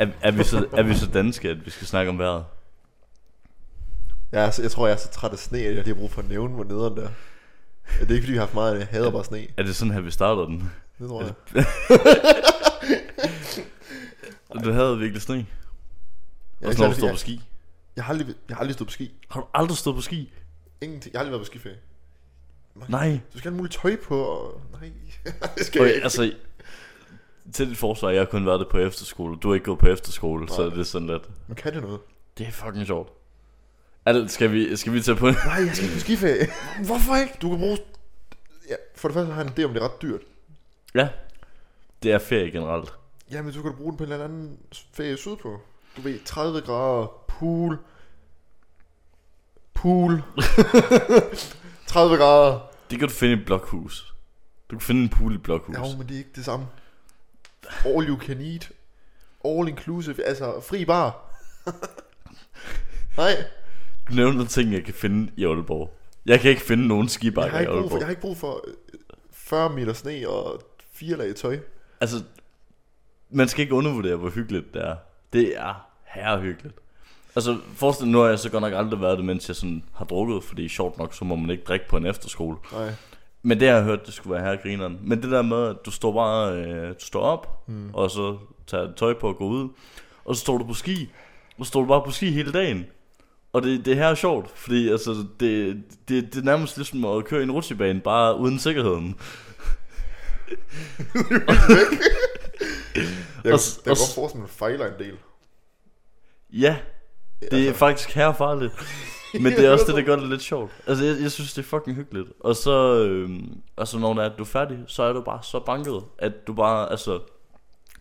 er, er, vi så, er vi så danske, at vi skal snakke om vejret? Jeg, er, så- jeg tror, jeg er så træt af sne, at jeg lige har brug for at nævne, hvor nederen der. Det er ikke, fordi vi har haft meget det. Jeg hader bare sne. Er det sådan her, vi starter den? Det tror jeg. Du havde virkelig sne. Jeg, så når du på ski. jeg, jeg, har aldrig, jeg har aldrig stået på ski. Har du aldrig stået på ski? Ingenting. Jeg har aldrig været på skiferie. Nej. Du skal have muligt tøj på, og... Nej, det skal jeg Okay, ikke. altså, til dit forsvar, jeg har kun været det på efterskole. Du har ikke gået på efterskole, så Nej. det er sådan lidt. Men kan det noget? Det er fucking sjovt. Alt, skal vi, skal vi tage på Nej, jeg skal ikke på skiferie. Hvorfor ikke? Du kan bruge... Ja, for det første har jeg en idé om, det er ret dyrt. Ja. Det er ferie generelt. Jamen, så kan du bruge den på en eller anden ferie sydpå. Du ved, 30 grader, pool. Pool. 30 grader. Det kan du finde i et blokhus. Du kan finde en pool i et blokhus. Jo, men det er ikke det samme. All you can eat. All inclusive. Altså, fri bar. Nej, Du nævner ting, jeg kan finde i Aalborg. Jeg kan ikke finde nogen skibakker i brug for, Aalborg. jeg har ikke brug for øh, 40 meter sne og fire lag tøj. Altså, man skal ikke undervurdere, hvor hyggeligt det er. Det er herrehyggeligt. Altså, forestil dig, nu har jeg så godt nok aldrig været det, mens jeg sådan har drukket, fordi sjovt nok, så må man ikke drikke på en efterskole. Nej. Men det har jeg hørt, det skulle være herregrineren. Men det der med, at du står bare, øh, du står op, mm. og så tager tøj på og går ud, og så står du på ski, og så står du bare på ski hele dagen. Og det, det her er sjovt, fordi altså, det, det, det er nærmest ligesom at køre i en rutsjebane, bare uden sikkerheden. Jeg, Og jeg kan godt forestille mig, at fejler en del. Ja, det er altså. faktisk herrefarligt. Men det er også det, der gør det lidt sjovt. Altså, jeg, jeg synes, det er fucking hyggeligt. Og så, øhm, altså, når det er, du er færdig, så er du bare så banket, at du bare, altså...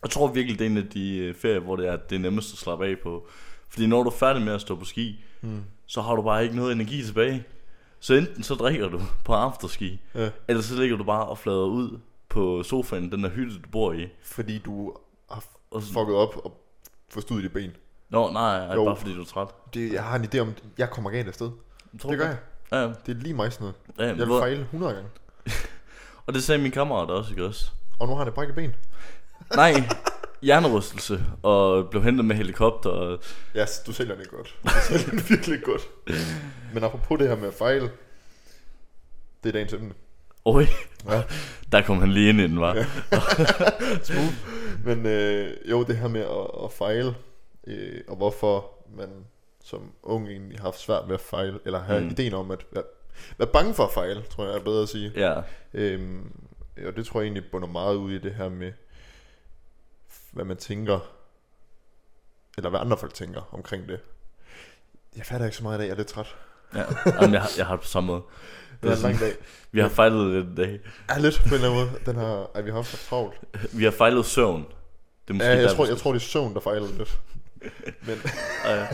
Jeg tror virkelig, det er en af de øh, ferier, hvor det er, det er nemmest at slappe af på. Fordi når du er færdig med at stå på ski, mm. så har du bare ikke noget energi tilbage. Så enten så drikker du på afterski, Ja. eller så ligger du bare og flader ud på sofaen, den der hytte, du bor i. Fordi du har fucket op og forstået dit ben. Nå, nej, nej, Jo. bare fordi du er træt. Det, jeg har en idé om, at jeg kommer galt afsted. Tror Det du gør jeg. Ja, ja. Det er lige mig sådan noget. ja Jeg vil hvor- fejle 100 gange. Og det sagde min kammerat også, ikke også? Og nu har han et brækket ben. Nej, hjernerystelse, og blev hentet med helikopter. Og, Ja, du sælger ikke godt. Du sælger den virkelig godt. Men apropos det her med at fejle, det er dagens emne. Oj, Ja. der kom han lige ind i den, var. Men øh, jo, det her med at, at fejle, øh, og hvorfor man som ung egentlig har haft svært ved at fejle, eller have mm. Ideen om at være, være bange for at fejle, tror jeg er bedre at sige. Ja, Øhm, og det tror jeg egentlig bunder meget ud i det her med, hvad man tænker, eller hvad andre folk tænker omkring det. Jeg fatter ikke så meget i dag, jeg er lidt træt. ja. Jamen, jeg, har- jeg har det på samme måde. Det er en lang dag. Vi har fejlet lidt i dag. Ja, lidt på en eller anden måde. Den har, ej, vi har haft så travlt. Vi har fejlet søvn. Det er måske Ja, jeg der, tror, jeg tror, det er søvn, der fejlede lidt. Men, Ja,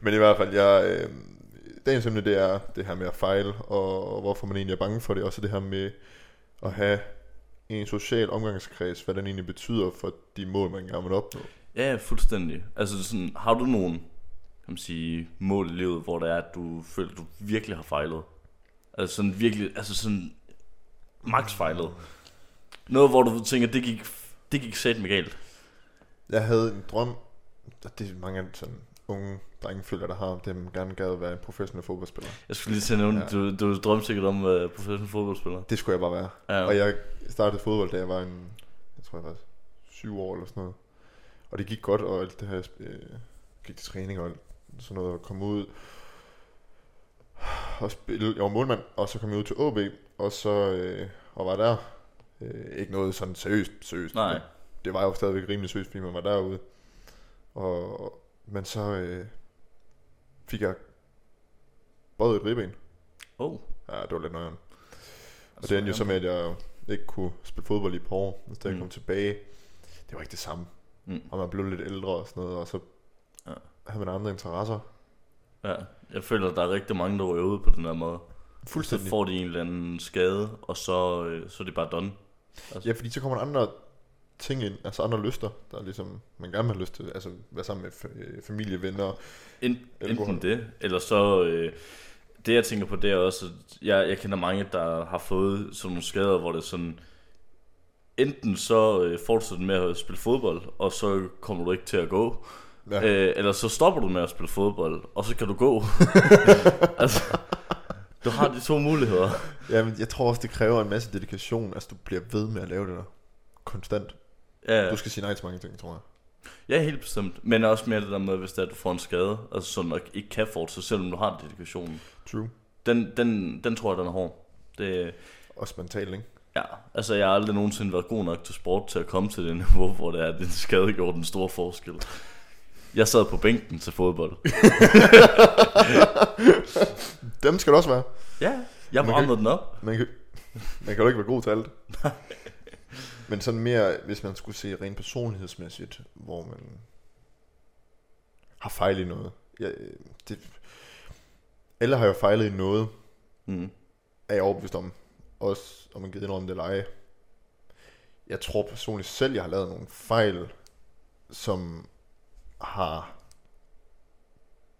men i hvert fald, jeg, øh, dagens emne, det er det her med at fejle, og, og hvorfor man egentlig er bange for det. Også det her med at have en social omgangskreds, hvad den egentlig betyder for de mål, man gerne vil opnå. Ja, fuldstændig. Altså sådan, har du nogen kan man sige, mål i livet, hvor det er, at du føler, at du virkelig har fejlet? Altså sådan virkelig, altså sådan max fejlet. Noget, hvor du tænker, det gik, det gik sat med galt. Jeg havde en drøm, og det er mange sådan unge drenge føler, der har, dem gerne gad at være en professionel fodboldspiller. Jeg skulle lige til at nævne, Ja. du, du drømte sikkert om at være professionel fodboldspiller. Det skulle jeg bare være. Ja, Og jeg startede fodbold, da jeg var en, jeg tror jeg var syv år eller sådan noget. Og det gik godt, og alt det her, øh, gik til træning og sådan noget, og kom ud og spille. Jeg var målmand, og så kom jeg ud til OB, og så øh, og var der. Øh, ikke noget sådan seriøst, seriøst. Nej. Det var jo stadigvæk rimelig seriøst, fordi man var derude. Og, men så øh, fik jeg både et ribben. Oh. Ja, det var lidt nøjeren. Og det endte jo så med, at jeg ikke kunne spille fodbold i et par år. Hvis jeg Mm. kom tilbage, det var ikke det samme. Mm. Og man blev lidt ældre og sådan noget, og så Ja. havde man andre interesser. Ja, jeg føler, at der er rigtig mange, der ud på den her måde. Så Fuldstændig. får de en eller anden skade, og så, øh, så er det bare done. Ja, fordi så kommer der andre ting ind, altså andre lyster, der er ligesom, man gerne vil have lyst til, altså være sammen med øh, familie, venner. En, enten det, eller så... Øh, det jeg tænker på, det er også, at jeg, jeg kender mange, der har fået sådan nogle skader, hvor det sådan... enten så øh, fortsætter du med at spille fodbold, og så kommer du ikke til at gå. Ja. Øh, eller så stopper du med at spille fodbold, og så kan du gå. altså, du har de to muligheder. Ja, men jeg tror også, det kræver en masse dedikation. Altså, du bliver ved med at lave det der. Konstant. Ja, Du skal sige nej til mange ting, tror jeg. ja helt bestemt. Men også mere det der med, hvis det er, at du får en skade, altså sådan nok ikke kan fortsætte, selvom du har dedikationen. True. Den, den, den tror jeg, den er hård. Det, Også mentalt, ikke? ja, altså jeg har aldrig nogensinde været god nok til sport til at komme til det niveau, hvor det er, at den skade gjorde den store forskel. Jeg sad på bænken til fodbold. Dem skal det også være. Ja, jeg brændede den op. Man kan, man kan jo ikke være god til alt. Men sådan mere, hvis man skulle se rent personlighedsmæssigt, hvor man har fejlet i noget. Ja, det, alle har jo fejlet i noget, Mm. er jeg overbevist om. Også om man gider indrømme det eller ej. Jeg tror personligt selv, jeg har lavet nogle fejl, som har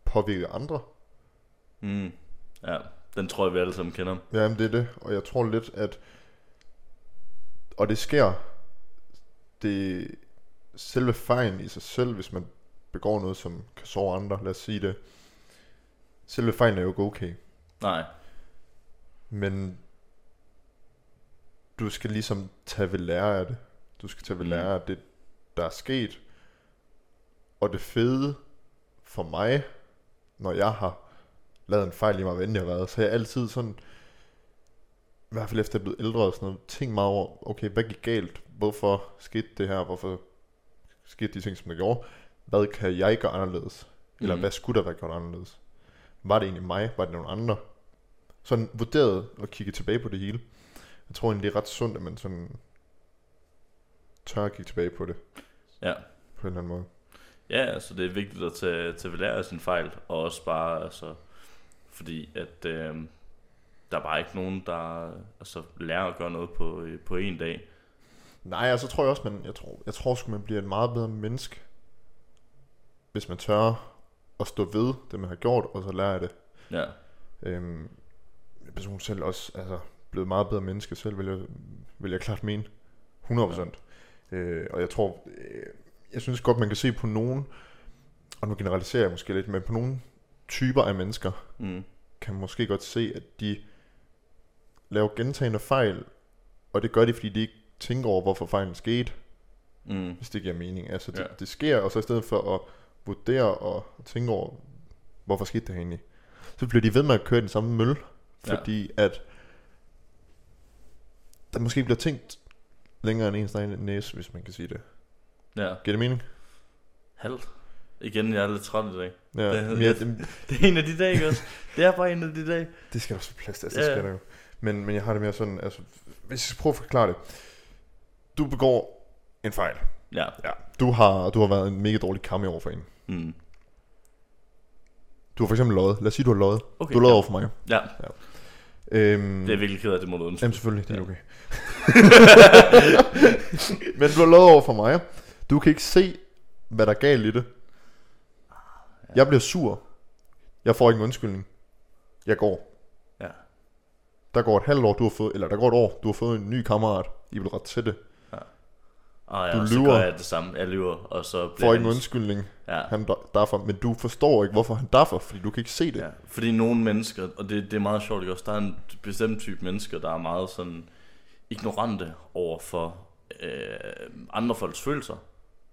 påvirket andre. Mm. Ja, den tror jeg, vi alle sammen kender. Jamen det er det, og jeg tror lidt, at og det sker det selve fejlen i sig selv, hvis man begår noget, som kan såre andre, lad os sige det. Selve fejlen er jo ikke okay, Nej, men du skal ligesom tage ved lære af det. Du skal tage ved Mm. lære af det, der er sket. Og det fede for mig, når jeg har lavet en fejl i mig, hvad end det har været, så har jeg altid sådan, i hvert fald efter jeg er blevet ældre og sådan noget, tænkt meget over, okay, hvad gik galt? Hvorfor skete det her? Hvorfor skete de ting, som der gjorde? Hvad kan jeg gøre anderledes? Eller Mhm. hvad skulle der være gjort anderledes? Var det egentlig mig? Var det nogle andre? Sådan vurderet og kigge tilbage på det hele. Jeg tror egentlig, det er ret sundt, at man sådan tør at kigge tilbage på det, ja. på en eller anden måde. Ja, altså det er vigtigt at tage, tage ved lære af sin fejl, og også bare, altså, fordi at øh, der er bare ikke nogen, der altså, lærer at gøre noget på, øh, på en dag. Nej, og så tror jeg også, man, jeg tror, jeg tror sgu, man bliver et meget bedre menneske, hvis man tør at stå ved det, man har gjort, og så lære af det. Ja, Øhm, jeg er personligt selv også altså, blevet meget bedre menneske selv, vil jeg, vil jeg klart mene. 100%. Ja. Øh, og jeg tror, øh, jeg synes godt, man kan se på nogen, og nu generaliserer jeg måske lidt, men på nogle typer af mennesker, mm. kan man måske godt se, at de laver gentagende fejl, og det gør de, fordi de ikke tænker over, hvorfor fejlen skete, Mm. hvis det giver mening. Altså, det, Ja. det sker, og så i stedet for at vurdere og tænke over, hvorfor skete det egentlig, så bliver de ved med at køre den samme møl, Ja. fordi at der måske bliver tænkt længere end ens egen næse, hvis man kan sige det. ja, Giver det mening? halvt. Igen, jeg er lidt træt i dag. Ja, Det- men ja, det, Det er en af de dage, ikke også? Det er bare en af de dage. det skal også være plads til, altså, Ja. det skal der jo. Men, men jeg har det mere sådan, altså, hvis jeg skal prøve at forklare det. Du begår en fejl. Ja. Ja. Du har, du har været en mega dårlig kammer over for en. Mm. Du har for eksempel løjet. Lad os sige, du har løjet. Okay, Du har løjet ja. over for mig. Ja, Øhm, det er virkelig ked af, det må du undskylde. Jamen selvfølgelig, det er Ja. okay. Men du har lovet over for mig. Du kan ikke se, hvad der er galt i det. Jeg bliver sur. Jeg får ikke en undskyldning. Jeg går. Ja. Der går et halvt år, du har fået, eller der går et år, du har fået en ny kammerat. I vil ret til det. Ah, Du ja, så lyver. gør jeg det samme. Jeg lyver, og så bliver Får ikke en undskyldning. Ja. Han daffer. Men du forstår ikke, hvorfor han daffer, fordi du kan ikke se det. Ja, fordi nogle mennesker, og det, det er meget sjovt, også, der er en bestemt type mennesker, der er meget sådan ignorante over for øh, andre folks følelser.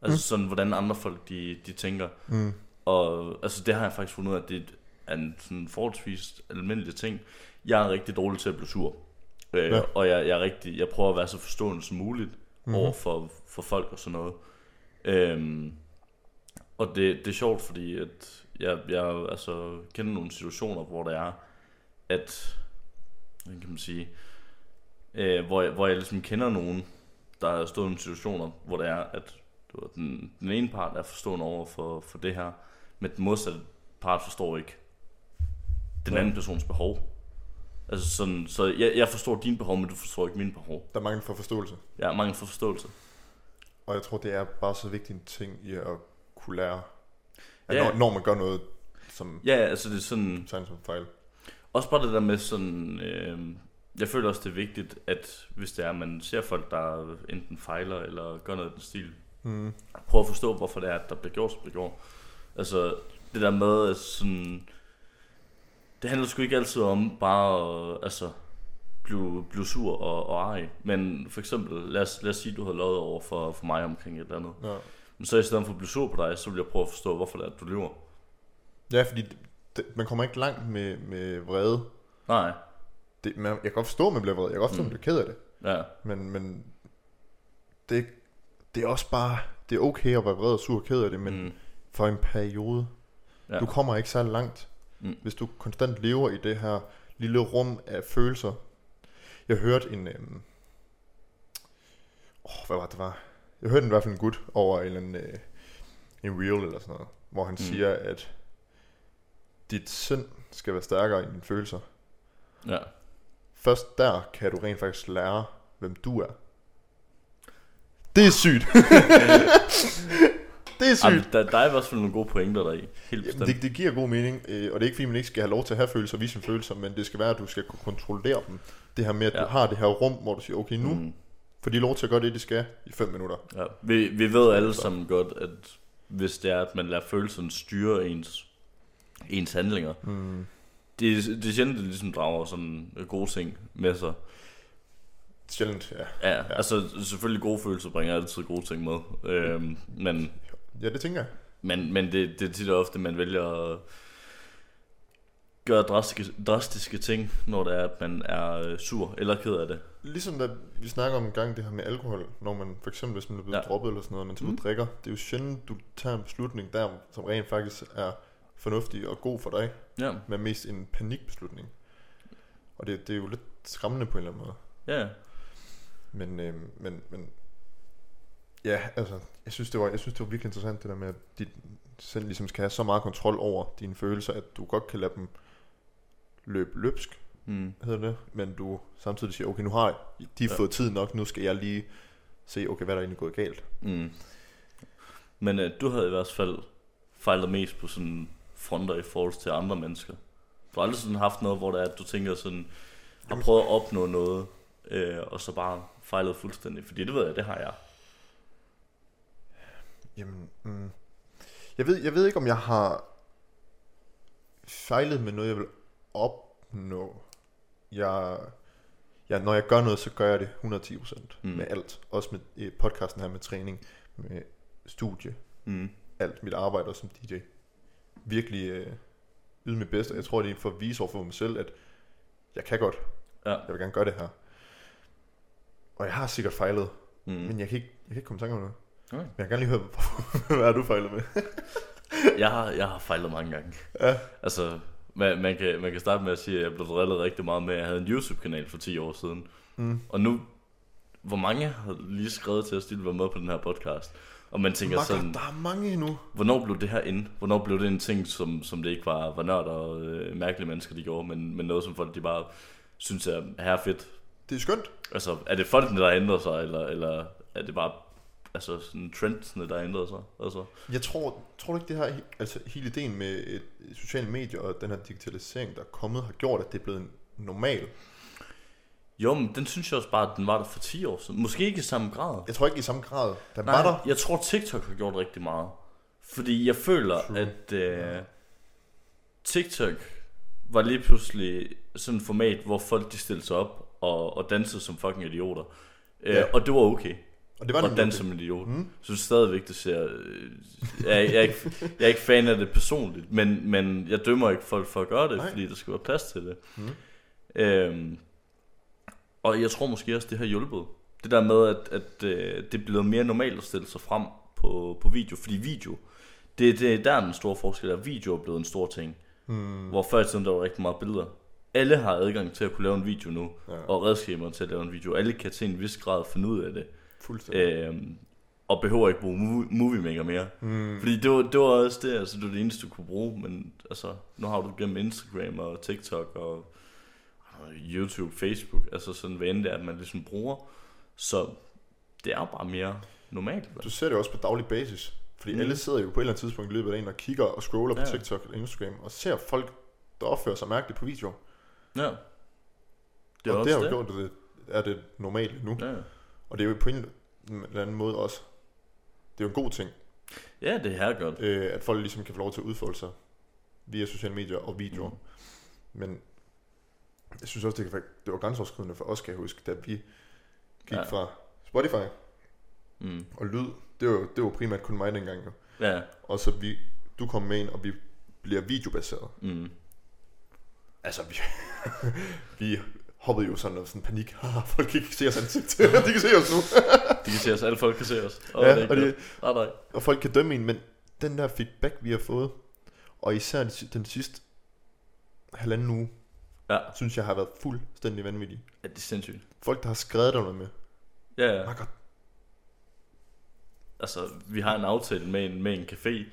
Altså mm. sådan, hvordan andre folk, de, de tænker. Mm. Og altså, det har jeg faktisk fundet ud af, at det er en sådan forholdsvis almindelig ting. Jeg er rigtig dårlig til at blive sur. Øh, Ja. Og jeg, jeg, er rigtig, jeg prøver at være så forstående som muligt Mhm. mm-hmm. over for, for folk og sådan noget. Øhm, og det, det er sjovt, fordi at jeg, jeg altså, kender nogle situationer, hvor det er, at, hvad kan man sige, øh, hvor, jeg, hvor jeg ligesom kender nogen, der har stået i nogle situationer, hvor det er, at du den, den ene part er forstående over for, for det her, men den modsatte part forstår ikke den anden persons behov. Altså sådan, så jeg, jeg forstår din behov, men du forstår ikke min behov. Der er mange for forståelse. Jeg har mange for forståelse. Og jeg tror, det er bare så vigtig en ting i at kunne lære. At Ja. når, når man gør noget, som Ja, altså det er sådan, tegner som fejl. også bare det der med sådan, øh, jeg føler også, det er vigtigt, at hvis det er, at man ser folk, der enten fejler eller gør noget i den stil, Mm. prøv at forstå, hvorfor det er, at der bliver gjort, som det gjort. Altså, det der med, at sådan... Det handler sgu ikke altid om bare at, altså, blive, blive sur og, og ej. Men for eksempel, lad os, lad os sige, at du har lovet over for, for mig omkring et eller andet. Ja. Men så i stedet for at blive sur på dig, så vil jeg prøve at forstå, hvorfor det er, at du lyver. ja, fordi det, man kommer ikke langt med, med vrede. Nej, Det, man, jeg kan godt forstå, at man bliver vred. Jeg kan godt forstå, at man bliver ked af det. ja, Men, men det, det er også bare, det er okay at være vred og sur og ked af det, men mm. mm, for en periode. Ja. Du kommer ikke særlig langt, Mm. hvis du konstant lever i det her lille rum af følelser. Jeg hørte en, øhm, åh, hvad var det, var? Jeg hørte i hvert fald en gut over en, eller anden, øh, en reel eller sådan noget, hvor han mm. siger, at dit sind skal være stærkere end dine følelser. ja. Først der kan du rent faktisk lære, hvem du er. Det er sygt. det er sygt. Jamen, der, der er i hvert fald nogle gode pointer deri. Helt Jamen, det, det giver god mening, øh, og det er ikke fordi, man ikke skal have lov til at have følelser og vise sine følelser, men det skal være, at du skal kunne kontrollere dem. Det her med, at ja. Du har det her rum, hvor du siger, okay, nu mm. Får de lov til at gøre det, de skal i 5 minutter. ja. vi, vi ved alle sammen godt, at hvis det er, at man lader følelsen styre ens, ens handlinger, Mm. det, det er sjældent, det ligesom drager sådan gode ting med sig. Sjældent, ja. Ja, ja. altså selvfølgelig gode følelser bringer altid gode ting med. Øhm, men Ja, det tænker jeg. men, men det, det er tit og ofte, man vælger at gøre drastiske, drastiske ting, når det er, at man er øh, sur eller ked af det. Ligesom da vi snakker om en gang det her med alkohol, når man for eksempel, hvis man er blevet Ja. droppet eller sådan noget, man Mm. mm. drikker, det er jo sjældent, du tager en beslutning der, som rent faktisk er fornuftig og god for dig, Ja, men mest en panikbeslutning. Og det, det er jo lidt skræmmende på en eller anden måde. ja, Men, øh, men, men ja, altså, jeg synes, det var, jeg synes, det var virkelig interessant, det der med, at dit selv ligesom skal have så meget kontrol over dine følelser, at du godt kan lade dem løbe løbsk, mm, hedder det, men du samtidig siger, okay, nu har de Ja. fået tid nok, nu skal jeg lige se, okay, hvad der er egentlig gået galt. mm. Men øh, du havde i hvert fald fejlet mest på sådan fronter i forhold til andre mennesker. Du har aldrig sådan haft noget, hvor det er, at du tænker sådan, har prøvet at opnå noget, øh, og så bare fejlet fuldstændig. Fordi det ved jeg, det har jeg. Jamen, mm, jeg, ved, jeg ved ikke, om jeg har fejlet med noget, jeg vil opnå. Jeg, jeg, når jeg gør noget, så gør jeg det 110% Mm. med alt. Også med eh, podcasten her med træning, med studie, Mm. alt mit arbejde også som DJ. Virkelig øh, yde mit bedste. Jeg tror, det er for at vise over for mig selv, at jeg kan godt. Ja. Jeg vil gerne gøre det her. Og jeg har sikkert fejlet, mm. men jeg kan ikke, jeg kan ikke komme i tanke om noget. Okay. Jeg kan gerne lige høre, hvad har du fejlet med? Jeg har, jeg har fejlet mange gange. Ja. Altså, man, man, kan, man kan starte med at sige, at jeg blev drillet rigtig meget med, at jeg havde en YouTube-kanal for 10 år siden. Mm. Og nu, hvor mange har lige skrevet til at stille være med på den her podcast? Og man tænker Makker, sådan, der er mange endnu. hvornår blev det her ind? Hvornår blev det en ting, som, som det ikke var, var nørder og øh, mærkelige mennesker, de gjorde, men, men noget, som folk de bare synes er her fedt? Det er skønt. Altså, er det folkene, der ændrer sig, eller, eller er det bare altså, sådan trendsene, der ændrer sig? Altså, Jeg tror, tror du ikke, det her, altså hele ideen med et, et sociale medier og den her digitalisering, der er kommet, har gjort, at det er blevet normal? jo, men den synes jeg også bare, at den var der for 10 år siden. Måske ikke i samme grad. Jeg tror ikke i samme grad. Der Nej, var der. jeg tror TikTok har gjort rigtig meget. Fordi jeg føler, True. at øh, TikTok var lige pludselig sådan et format, hvor folk de stillede sig op og, og dansede som fucking idioter. Øh, Ja. Og det var okay. Og det var Og danse som en idiot. Mm. Jeg synes stadigvæk, det ser... øh, Jeg, er- jeg, er ikke, jeg er ikke fan af det personligt, men, men jeg dømmer ikke folk for at gøre det, Nej. fordi der skal være plads til det. Mm. Øhm, og jeg tror måske også, det har hjulpet. Det der med, at, at øh, det er blevet mere normalt at stille sig frem på, på video, fordi video, det, det er der den store forskel er. Video er blevet en stor ting, Mm. hvor før i tiden der var rigtig meget billeder. Alle har adgang til at kunne lave en video nu, Ja, og redskaber til at lave en video. Alle kan til en vis grad finde ud af det. Øhm, og behøver ikke bruge Movie Maker mere. Mm. Fordi det var, det var også det, altså det var det eneste, du kunne bruge, men altså, nu har du gennem Instagram og TikTok og, og YouTube, Facebook, altså sådan hvad end det er, at man ligesom bruger, så det er bare mere normalt. vel? Du ser det også på daglig basis. Fordi Mm. alle sidder jo på et eller andet tidspunkt i løbet af dagen og kigger og scroller på Ja. TikTok og Instagram og ser folk, der opfører sig mærkeligt på video. Ja, Det er og også det har jo gjort, at det er det normale nu. Ja. Og det er jo på en eller anden måde også, det er jo en god ting, ja, det er godt. øh, at folk ligesom kan få lov til at udfolde sig via sociale medier og videoer. Mm. Men jeg synes også, det, kan, det var grænseoverskridende for os, kan jeg huske, da vi gik ja. fra Spotify Mm. og lyd. Det var, det var primært kun mig dengang jo. Ja. Og så vi, du kom med ind, og vi bliver videobaseret. Mm. Altså, vi, vi hoppede jo sådan noget sådan panik. Folk kan ikke se os ansigt. De kan se os nu. De kan se os, alle folk kan se os. Oh, Ja, og det... Nej, nej. Og folk kan dømme en, men den der feedback, vi har fået, og især den, si- den sidste halvanden uge, Ja. synes jeg har været fuldstændig vanvittig. ja, det er sindssygt. Folk, der har skrevet der noget med. Ja, ja. God. Altså, vi har en aftale med en, med en café.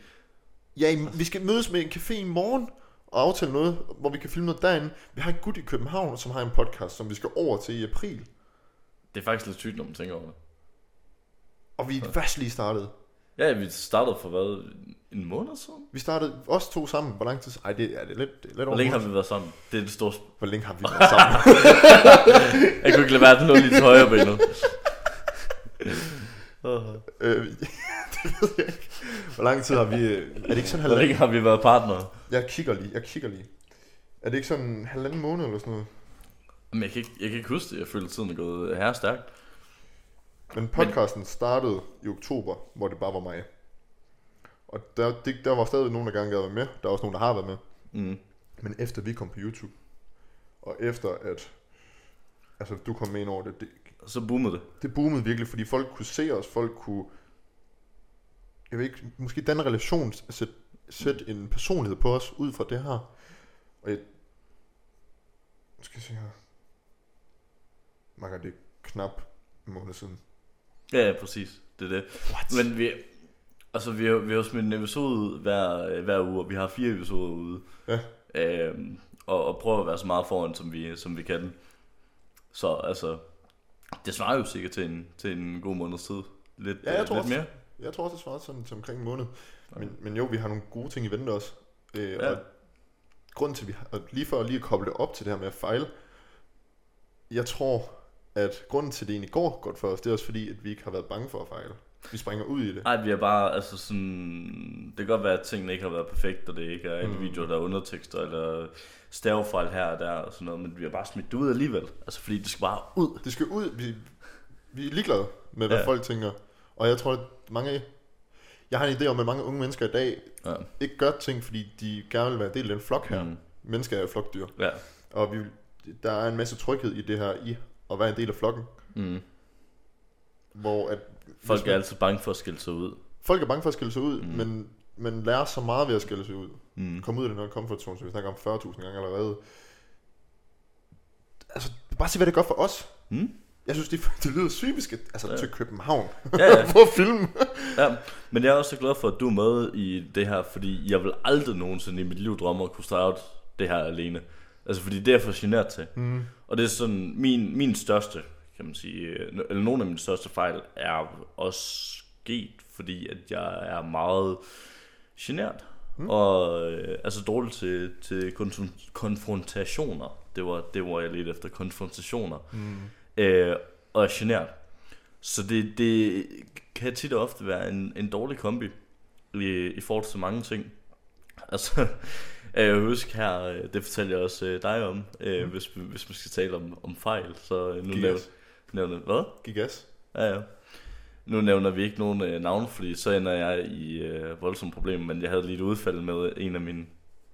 Ja, vi skal mødes med en café i morgen og aftale noget, hvor vi kan filme noget derinde. Vi har en gut i København, som har en podcast, som vi skal over til i april. Det er faktisk lidt sygt, når man tænker over det. Og vi er først lige startet. Ja, vi startede for hvad? En måned siden? Vi startede os to sammen. Hvor lang tid? Ej, det er, det er lidt, det er lidt Hvor over længe har vi været sammen? Det er det store... Hvor længe har vi været sammen? Jeg kunne ikke lade være, den lå lige til højre benet. øh, det ved jeg ikke. Hvor lang tid har vi... øh, Er det ikke sådan Hvor halvanden? længe har vi været partnere? Jeg kigger lige, jeg kigger lige. Er det ikke sådan en halvanden måned eller sådan noget? Men jeg kan ikke, jeg kan ikke huske det. Jeg føler, tiden er gået her stærkt. Men podcasten startede i oktober, hvor det bare var mig. Og der, det, der var stadig nogen, der gerne gad være med. Der er også nogen, der har været med. Mm. Men efter vi kom på YouTube, og efter at altså, du kom med ind over det, det, Og så boomede det. det boomede virkelig, fordi folk kunne se os, folk kunne, jeg ved ikke, måske danne relation, sætte, sætte en personlighed på os ud fra det her. Og jeg, nu skal jeg se her. Mange det knap en måned siden. Ja, ja, præcis. Det er det. What? Men vi, altså, vi har, vi har smidt en episode ud hver, hver uge, og vi har fire episoder ude. Ja. Øhm, og, og prøver at være så meget foran, som vi, som vi kan. Så altså, det svarer jo sikkert til en, til en god måneds tid. Lidt, Ja, jeg øh, tror lidt også. mere. Jeg tror også, det svarede sådan til omkring en måned. Men, men jo, vi har nogle gode ting i vente også. Øh, Ja. Og grunden til, at vi har, og lige for lige at koble det op til det her med at fejle, jeg tror, at grunden til, at det egentlig går godt for os, det er også fordi, at vi ikke har været bange for at fejle. Vi springer ud i det. Nej, vi er bare, altså sådan, det kan godt være, at tingene ikke har været perfekt, og det ikke er en Mm. video, der er undertekster, eller stavefejl her og der, og sådan noget, men vi har bare smidt det ud alligevel. Altså, fordi det skal bare ud. Det skal ud. Vi, vi er ligeglade med, hvad ja. folk tænker. Og jeg tror, at mange... Jeg har en idé om, at mange unge mennesker i dag Ja. ikke gør ting, fordi de gerne vil være en del af den flok her. Mm. Mennesker er jo flokdyr. Ja. Og vi, der er en masse tryghed i det her, i at være en del af flokken. Mm. Hvor at Folk hvis er man- altid bange for at skille sig ud. Folk er bange for at skille sig ud, Mm. men, men lærer så meget ved at skille sig ud. Mm. Kom ud af den her comfort zone, så vi snakker om 40.000 gange allerede. Altså, bare se, hvad det gør for os. Mm. Jeg synes, det, det lyder skal altså, Ja. til København Ja, ja. for at filme. ja, men jeg er også så glad for, at du er med i det her, fordi jeg vil aldrig nogensinde i mit liv drømme at kunne starte det her alene. Altså, fordi det er jeg for genert til. Mm. Og det er sådan, min, min største, kan man sige, øh, eller nogle af mine største fejl er også sket, fordi at jeg er meget genert. Mm. Og øh, altså dårlig til, til konf- konfrontationer. Det var, det var jeg lidt efter, konfrontationer. Mm. Øh, og er genert. Så det, det kan tit og ofte være en, en dårlig kombi i, i forhold til mange ting. Altså, jeg husker her, øh, det fortalte jeg også øh, dig om, øh, Mm. hvis, hvis man skal tale om, om fejl, så nu nævner, nævner, hvad? Giv gas. Ja, ja. Nu nævner vi ikke nogen øh, navne, fordi så ender jeg i øh, voldsomme problemer, men jeg havde lige et udfald med en af mine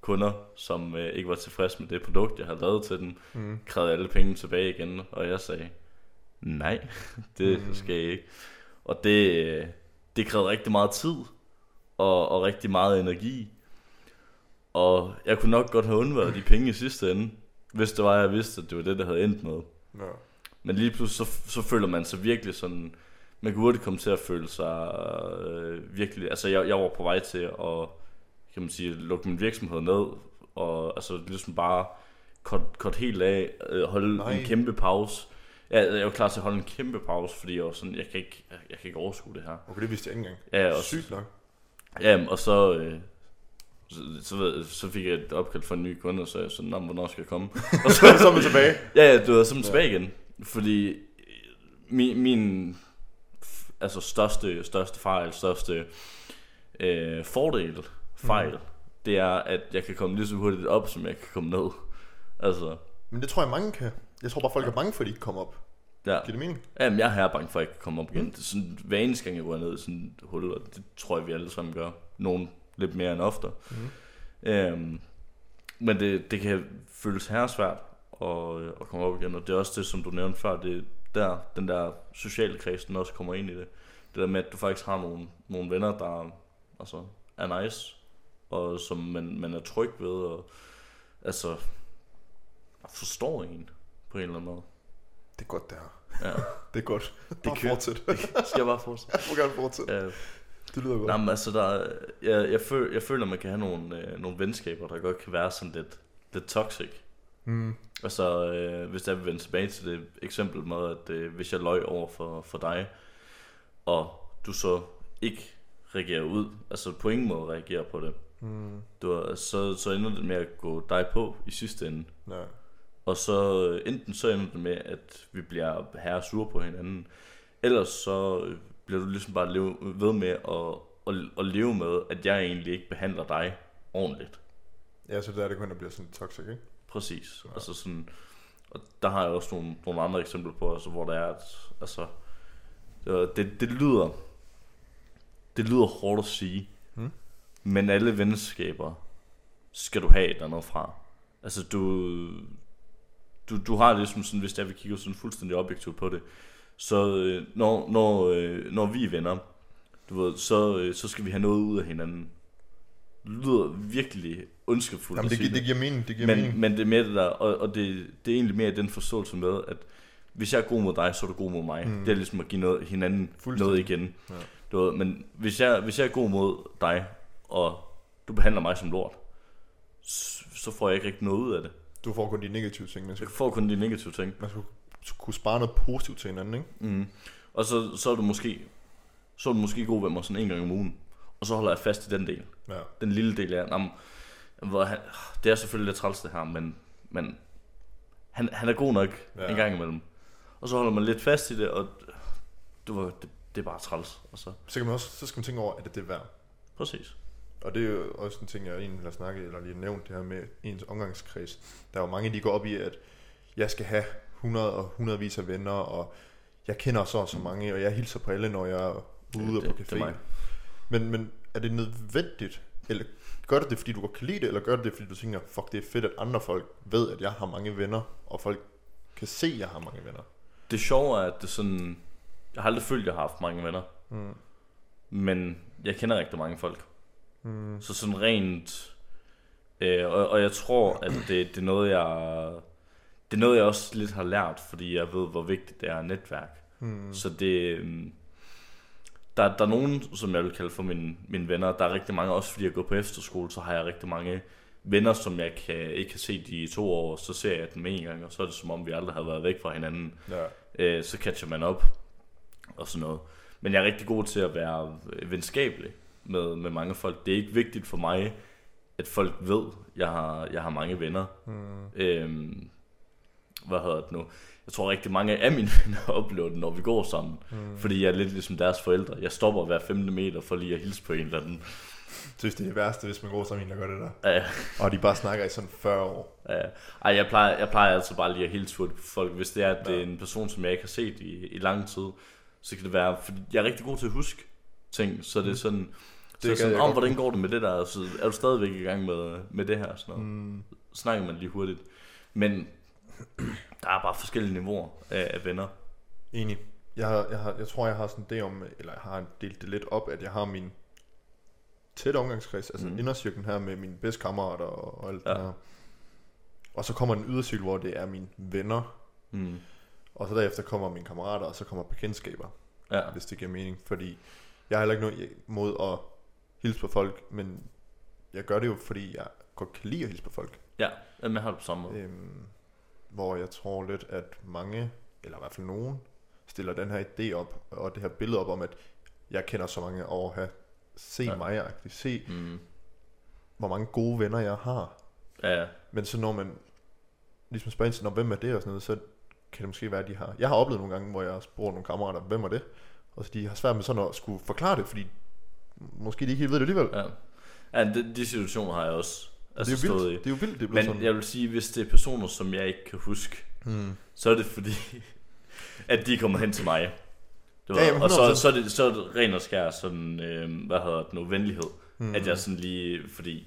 kunder, som øh, ikke var tilfreds med det produkt, jeg havde lavet til den, Mm. krævede alle penge tilbage igen, og jeg sagde, nej, det Mm. skal jeg ikke. Og det, øh, det krævede rigtig meget tid, og, og rigtig meget energi. Og jeg kunne nok godt have undværet de penge i sidste ende, hvis det var, jeg vidste, at det var det, der havde endt med. Ja. Men lige pludselig, så, så føler man sig virkelig sådan... Man kan hurtigt komme til at føle sig øh, virkelig... Altså, jeg, jeg var på vej til at, kan man sige, lukke min virksomhed ned, og altså ligesom bare cut, cut helt af, øh, holde Nej. en kæmpe pause. Ja, jeg var klar til at holde en kæmpe pause, fordi jeg var sådan, jeg kan ikke, jeg, jeg kan ikke overskue det her. Okay, det vidste jeg ikke engang. Ja, og, Sygt nok. ja, og så, øh, Så, så, ved, så fik jeg et opkald fra en ny kunde, og så jeg sådan, "Nå, men hvornår skal jeg komme? og så, så er man tilbage. Ja, ja, du er man tilbage igen. Fordi min, min f- altså største, største fejl, største øh, fordel, fejl, mm. det er, at jeg kan komme lige så hurtigt op, som jeg kan komme ned. Altså, Men det tror jeg mange kan. Jeg tror bare, folk er bange for, at de ikke kommer op. ja. Giver det mening? Jamen, jeg er bange for, at jeg ikke kan komme op igen. Det er sådan, hver eneste gang, jeg går ned i sådan et hul, og det tror jeg, vi alle sammen gør. Nogen lidt mere end ofte. Mhm. Mm. Øhm, men det, det kan føles her svært at, at komme op igen, og det er også det, som du nævnte før, det er der, den der sociale kreds, den også kommer ind i det. Det der med, at du faktisk har nogle, nogle venner, der altså, er nice, og som man, man er tryg ved, og altså forstår en på en eller anden måde. Det er godt, det her. Ja, Det er godt. Det Bare kører. fortsæt. skal jeg bare fortsætte? Jeg må gerne fortsætte. Ja, Det lyder godt. Nej, men altså, der, er- jeg, jeg, føler, jeg føler, man kan have nogle, øh, nogle venskaber, der godt kan være sådan lidt, lidt toxic. Mm. Altså, øh, hvis jeg vil vende tilbage til det eksempel med, at øh, hvis jeg løj over for, for dig, og du så ikke reagerer ud, altså på ingen måde reagerer på det, Mm. du, er- så, så ender det med at gå dig på i sidste ende. Ja. Og så øh, enten så ender det med, at vi bliver herre sure på hinanden, ellers så øh, bliver du ligesom bare leve, ved med at, at, at leve med, at jeg egentlig ikke behandler dig ordentligt. ja, så det er det kun, der bliver sådan toxic, ikke? Præcis. Ja. Altså sådan, og der har jeg også nogle, nogle andre eksempler på, altså, hvor der er, at, altså, det, det, det lyder, det lyder hårdt at sige. Men alle venskaber skal du have et eller andet fra. Altså du, du, du har det ligesom sådan, hvis jeg vil kigge sådan fuldstændig objektivt på det, så øh, når, når, øh, når vi er venner, du ved, så, øh, så skal vi have noget ud af hinanden. Det lyder virkelig ondskabsfuldt Jamen, det, gi- det giver mening, det giver men, mening. men det er med det der, og, og det, det er egentlig mere den forståelse med, at hvis jeg er god mod dig, så er du god mod mig. Mm. Det er ligesom at give noget, hinanden noget igen. Ja. Du ved, men hvis jeg, hvis jeg er god mod dig, og du behandler mig som lort, så, får jeg ikke rigtig noget ud af det. Du får kun de negative ting, men Jeg får kun de negative ting. man skulle kunne spare noget positivt til hinanden, ikke? Mm. Og så, så er du måske så er du måske god ved mig sådan en gang om ugen. Og så holder jeg fast i den del. Ja. Den lille del af, jamen, hvor han, det er selvfølgelig lidt træls det her, men, men han, han er god nok Ja. en gang imellem. Og så holder man lidt fast i det, og du det, det er bare træls. Og så, Så, kan man også, så skal man tænke over, at det er værd. præcis. Og det er jo også en ting, jeg egentlig have snakket, eller lige nævnt det her med ens omgangskreds. Der er jo mange, de går op i, at jeg skal have 100 og hundredvis af venner, og jeg kender så og så mange, og jeg hilser på alle, når jeg er ude og det, på det er café. Men, men er det nødvendigt? Eller gør det det, fordi du godt kan lide det, eller gør det det, fordi du tænker, fuck, det er fedt, at andre folk ved, at jeg har mange venner, og folk kan se, at jeg har mange venner? Det sjove er, at det sådan... Jeg har aldrig følt, at jeg har haft mange venner. Mm. Men jeg kender rigtig mange folk. Mm. Så sådan rent... Øh, og, og jeg tror, at det, det er noget, jeg... Det er noget, jeg også lidt har lært, fordi jeg ved, hvor vigtigt det er netværk. Mm. Så det... øhm, Der, der er nogen, som jeg vil kalde for mine, mine venner. Der er rigtig mange, også fordi jeg går på efterskole, så har jeg rigtig mange venner, som jeg kan, ikke har set i to år. Så ser jeg dem en gang, og så er det som om, vi aldrig har været væk fra hinanden. Ja. Øh, så catcher man op og sådan noget. Men jeg er rigtig god til at være venskabelig med, med mange folk. Det er ikke vigtigt for mig, at folk ved, jeg har, jeg har mange venner. Mm. Øhm, hvad hedder det nu? Jeg tror rigtig mange af mine venner oplever det, når vi går sammen. Mm. Fordi jeg er lidt ligesom deres forældre. Jeg stopper hver femte meter for lige at hilse på en eller anden. Jeg synes, det er det værste, hvis man går sammen en, der gør det der. Ja, Og de bare snakker i sådan 40 år. ja. Ej, jeg plejer, jeg plejer altså bare lige at hilse på folk. Hvis det er, at det er en person, som jeg ikke har set i, i lang tid, så kan det være, fordi jeg er rigtig god til at huske ting, så det er sådan, det så sådan om, hvordan går det med det der, så er du stadigvæk i gang med, med det her, sådan noget. Mm. snakker man lige hurtigt. Men der er bare forskellige niveauer af, af venner. Enig. Jeg, har, jeg, har, jeg tror, jeg har sådan det om, eller jeg har delt det lidt op, at jeg har min tætte omgangskreds, altså mm. Indercirklen her med mine bedste kammerater og, og alt. Ja. det her. Og så kommer den ydercirkel, hvor det er mine venner, Mm. og så derefter kommer mine kammerater, og så kommer bekendtskaber, Ja. hvis det giver mening. Fordi jeg har heller ikke noget mod at hilse på folk, men jeg gør det jo, fordi jeg godt kan lide at hilse på folk. ja, jeg har det på samme måde. Øhm, hvor jeg tror lidt, at mange, eller i hvert fald nogen, stiller den her idé op, og det her billede op om, at jeg kender så mange over have se Ja. mig, se, Mm. hvor mange gode venner jeg har. Ja, ja. Men så når man ligesom spørger ind til, "Nå, hvem er det og sådan noget, så kan det måske være, at de har... Jeg har oplevet nogle gange, hvor jeg har spurgt nogle kammerater, hvem er det? Og så de har svært med sådan at skulle forklare det, fordi måske de ikke helt ved det alligevel. ja. ja de, de situationer har jeg også altså, det er jo stået vildt. i. Det er jo vildt, det er Men sådan. jeg vil sige, hvis det er personer, som jeg ikke kan huske, Hmm. så er det fordi, at de kommer hen til mig. Det var, Ja, jamen, og så, 100%. så, er det, så er det ren og skær sådan, øh, hvad hedder det nu, venlighed. Hmm. Mm. At jeg sådan lige, fordi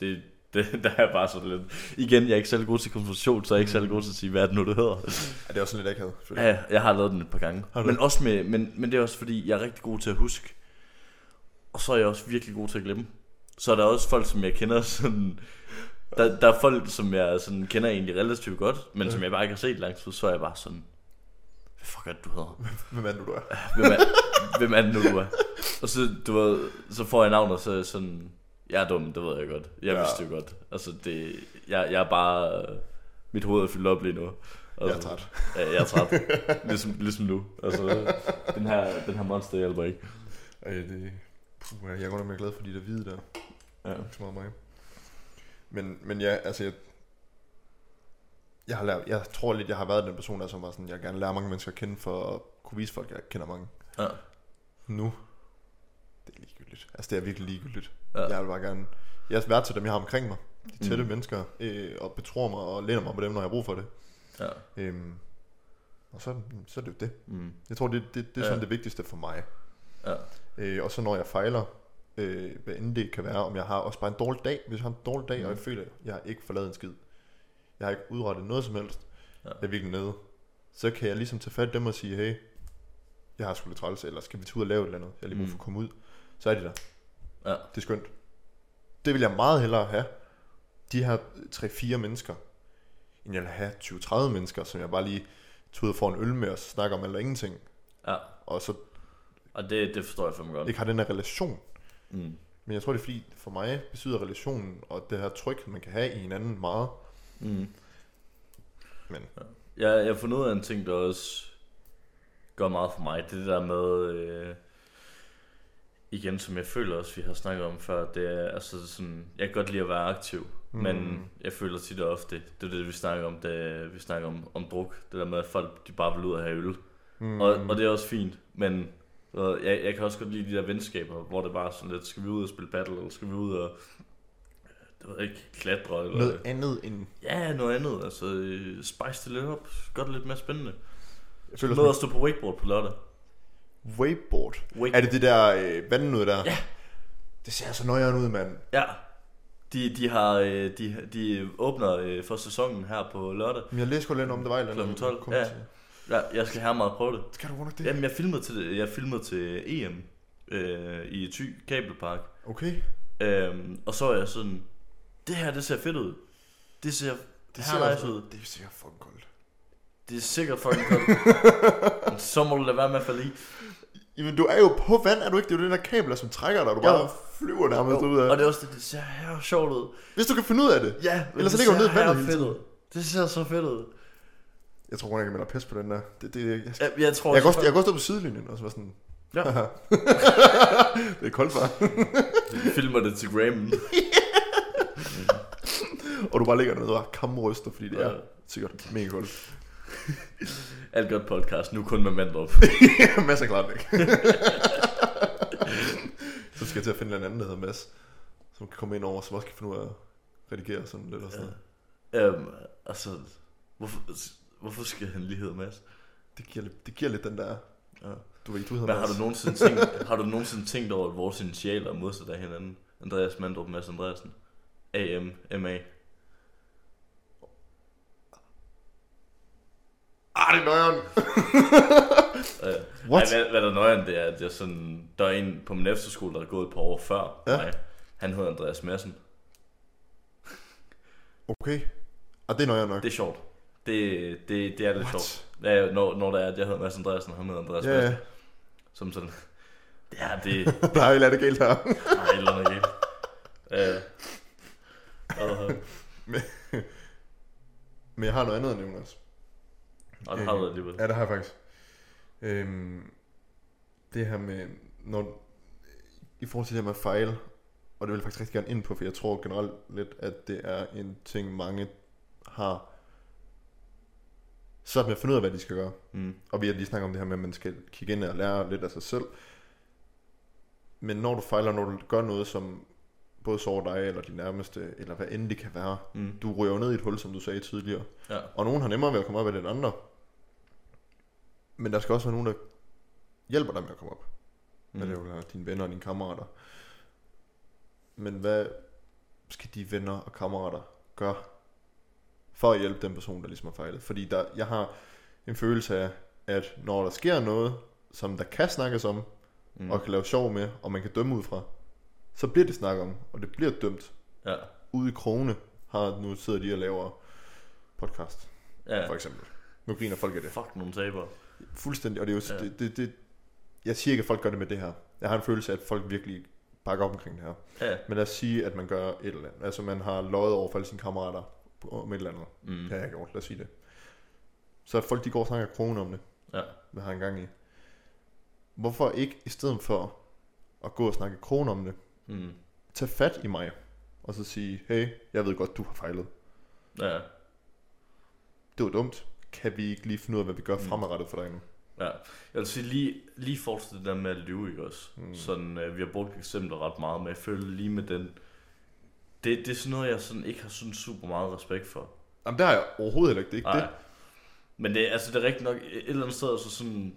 det, det, der er bare sådan lidt, igen, jeg er ikke særlig god til konfrontation, så jeg er ikke særlig god til at sige, hvad er det nu, det hedder. Ja, det er også sådan lidt akavet. Ja, jeg har lavet den et par gange. Men, også med, men, men det er også fordi, jeg er rigtig god til at huske. Og så er jeg også virkelig god til at glemme. Så er der også folk, som jeg kender sådan... Der, der er folk, som jeg sådan kender egentlig relativt godt, men Ja. som jeg bare ikke har set lang tid, så er jeg bare sådan... Hvad fuck er det, du hedder? Hvem er det nu, du er? Hvem er, hvem er det nu, du er? Og så, du ved, så får jeg navn, og så sådan... Jeg er dum, det ved jeg godt. Jeg Ja. vidste det godt. Altså, det, jeg, jeg er bare... Mit hoved er fyldt op lige nu. Jeg er Altså, træt. Ja, jeg er træt. ligesom, ligesom nu. Altså, den her, den her monster hjælper ikke. Ej, det... Puh, jeg er godt nok mere glad for de der hvide der. Ja. Ikke så meget mig. Men, men ja, altså jeg, jeg, har lært, jeg tror lidt, jeg har været den person, der som var sådan, jeg gerne lærer mange mennesker at kende, for at kunne vise folk, at jeg kender mange. Ja. Nu, det er ligegyldigt. Altså det er virkelig ligegyldigt. Ja. Jeg vil bare gerne, jeg er til dem, jeg har omkring mig. De tætte Mm. mm. mennesker, øh, og betror mig og læner mig på dem, når jeg har brug for det. Ja. Øhm, og så, så er det jo det. Mm. Jeg tror, det, det, det er Ja. sådan det vigtigste for mig. Ja. Øh, og så når jeg fejler, øh, hvad end det kan være, om jeg har også bare en dårlig dag, hvis jeg har en dårlig dag, mm. og jeg føler, at jeg har ikke forladet en skid. Jeg har ikke udrettet noget som helst. Ja. Jeg er virkelig nede. Så kan jeg ligesom tage fat i dem og sige, hey, jeg har sgu lidt træls, eller skal vi tage ud og lave et eller andet? Jeg har lige brug for Mm. at komme ud. Så er de der. Ja. Det er skønt. Det vil jeg meget hellere have. De her 3-4 mennesker, end jeg vil have 20-30 mennesker, som jeg bare lige tog ud og får en øl med og snakker om alt og ingenting. ja. Og så Og det, det forstår jeg fandme godt. ikke har den her relation. Mm. Men jeg tror, det er fordi, for mig betyder relationen og det her tryk, man kan have i hinanden meget. Mm. Men Jeg, jeg har fundet ud af en ting, der også gør meget for mig. Det er det der med, øh, igen som jeg føler også, vi har snakket om før, det er altså sådan, jeg kan godt lide at være aktiv, mm. men jeg føler tit og ofte, det er det, vi snakker om, det, vi snakker om, om druk, det der med, at folk de bare vil ud og have øl. mm, Og, og det er også fint, men jeg, jeg kan også godt lide de der venskaber, hvor det bare er sådan lidt, skal vi ud og spille battle, eller skal vi ud og, det ved ikke, klatre, eller noget andet end... ja, noget andet, altså øh, spice det lidt op, gør det lidt mere spændende. Jeg føler Mød os stå på wakeboard på lørdag. wakeboard. Wake- Er det det der øh, vand noget der? Ja. Det ser så nøjeren ud, mand. Ja, de, de, har, øh, de, de åbner øh, for sæsonen her på lørdag. Men jeg læste godt lidt om, det var eller. Klokken 12, kom ja. til. Ja, jeg skal have meget prøve det. Skal du godt det? Jamen, jeg filmede til, det, jeg filmede til EM øh, i Thy Kabelpark. Okay. Øhm, og så er jeg sådan, det her, det ser fedt ud. Det ser, det ser nice ud. Det ser fucking koldt. Det er sikkert fucking. Men så må du lade være med at falde i. Jamen, du er jo på vand, er du ikke? Det er jo den der kabler, som trækker dig, og du Jo. bare flyver nærmest ud af. Og det er også det, det ser her sjovt ud. Hvis du kan finde ud af det. Ja, Ellers så ligger du ned i vandet. Det ser så fedt ud. Jeg tror jeg kan melde dig pis på den der. Det, det, jeg, jeg, Jeg, jeg tror jeg, kan også, jeg kan også stå på sidelinjen og så være sådan... Ja. det er koldt, far. filmer det til Graham. Og du bare ligger dernede og kamryster, fordi det er Ja. sikkert mega koldt. Alt godt podcast, nu kun med Mandrup. Mads er klart væk. så skal jeg til at finde en anden, der hedder Mads, som kan komme ind over, som også kan finde ud af at redigere sådan lidt og sådan Ja. noget. Øhm, altså, hvorfor, hvorfor skal han lige hedde Mads? Det giver, lidt, det giver lidt den der, Ja. du ved, du hedder Men har Mads. du nogensinde tænkt, har du nogensinde tænkt over, at vores initialer er modsat af hinanden? Andreas Mandrup, Mads Andreasen. AM, MA. Ah, det er nøjeren. Øh, What? Ej, hvad, hvad der er nøjeren, det er, at jeg sådan, der er en på min efterskole, der er gået et par år før Ja. ja. mig. Han hedder Andreas Madsen. Okay. Og det er nøjeren nok. Det er sjovt. Det, det, det er lidt What? sjovt. Ja, når, når det er, at jeg hedder Mads Andreasen, og han hedder Andreas Ja, Madsen. ja. Som sådan, ja, det Der er jo lidt galt her. er et eller andet galt. Øh, og, Men jeg har noget andet nævne også. og det har du alligevel. Ja, det har jeg faktisk. Øhm, det her med, når, i forhold til det her med at fejle, og det vil jeg faktisk rigtig gerne ind på, for jeg tror generelt lidt, at det er en ting, mange har svært med at finde ud af, hvad de skal gøre. Mm. Og vi har lige snakket om det her med, at man skal kigge ind og lære lidt af sig selv. Men når du fejler, når du gør noget, som både sover dig eller de nærmeste, eller hvad end det kan være, Mm. du ryger ned i et hul, som du sagde tidligere. Ja. Og nogen har nemmere ved at komme op af det end andre. Men der skal også være nogen, der hjælper dig med at komme op. Mm. Mm. Det er jo dine venner og dine kammerater. Men hvad skal de venner og kammerater gøre for at hjælpe den person, der ligesom har fejlet? Fordi der, jeg har en følelse af, at når der sker noget, som der kan snakkes om, Mm. og kan lave sjov med, og man kan dømme ud fra, så bliver det snakket om, og det bliver dømt. Ja. Ude i Krone har nu sidder de og laver podcast, Ja. for eksempel. Nu griner folk af det. Fuck nogle taber. Fuldstændig, og det er jo, Ja. det, det, det, jeg siger ikke, at folk gør det med det her. Jeg har en følelse af, at folk virkelig bakker op omkring det her. Ja. Men lad os sige, at man gør et eller andet. Altså man har løjet over for alle sine kammerater om et eller andet. Mm. Det har jeg gjort, lad os sige det. Så folk de går og snakker kronen om det, Ja. hvad har en gang i. Hvorfor ikke i stedet for at gå og snakke kronen om det, Mm. tage fat i mig, og så sige, hey, jeg ved godt, du har fejlet. Ja. Det var dumt. Kan vi ikke lige finde ud af, hvad vi gør Mm. fremadrettet for dig nu? Ja, jeg vil sige lige, lige fortsætte det der med at lyve, ikke også? Mm. Sådan, øh, vi har brugt eksempler ret meget, men jeg føler lige med den, det, det er sådan noget, jeg sådan ikke har sådan super meget respekt for. Jamen, det har jeg overhovedet heller ikke. Det er ikke Nej. det. Men det, altså, det er rigtigt nok et eller andet sted, altså sådan,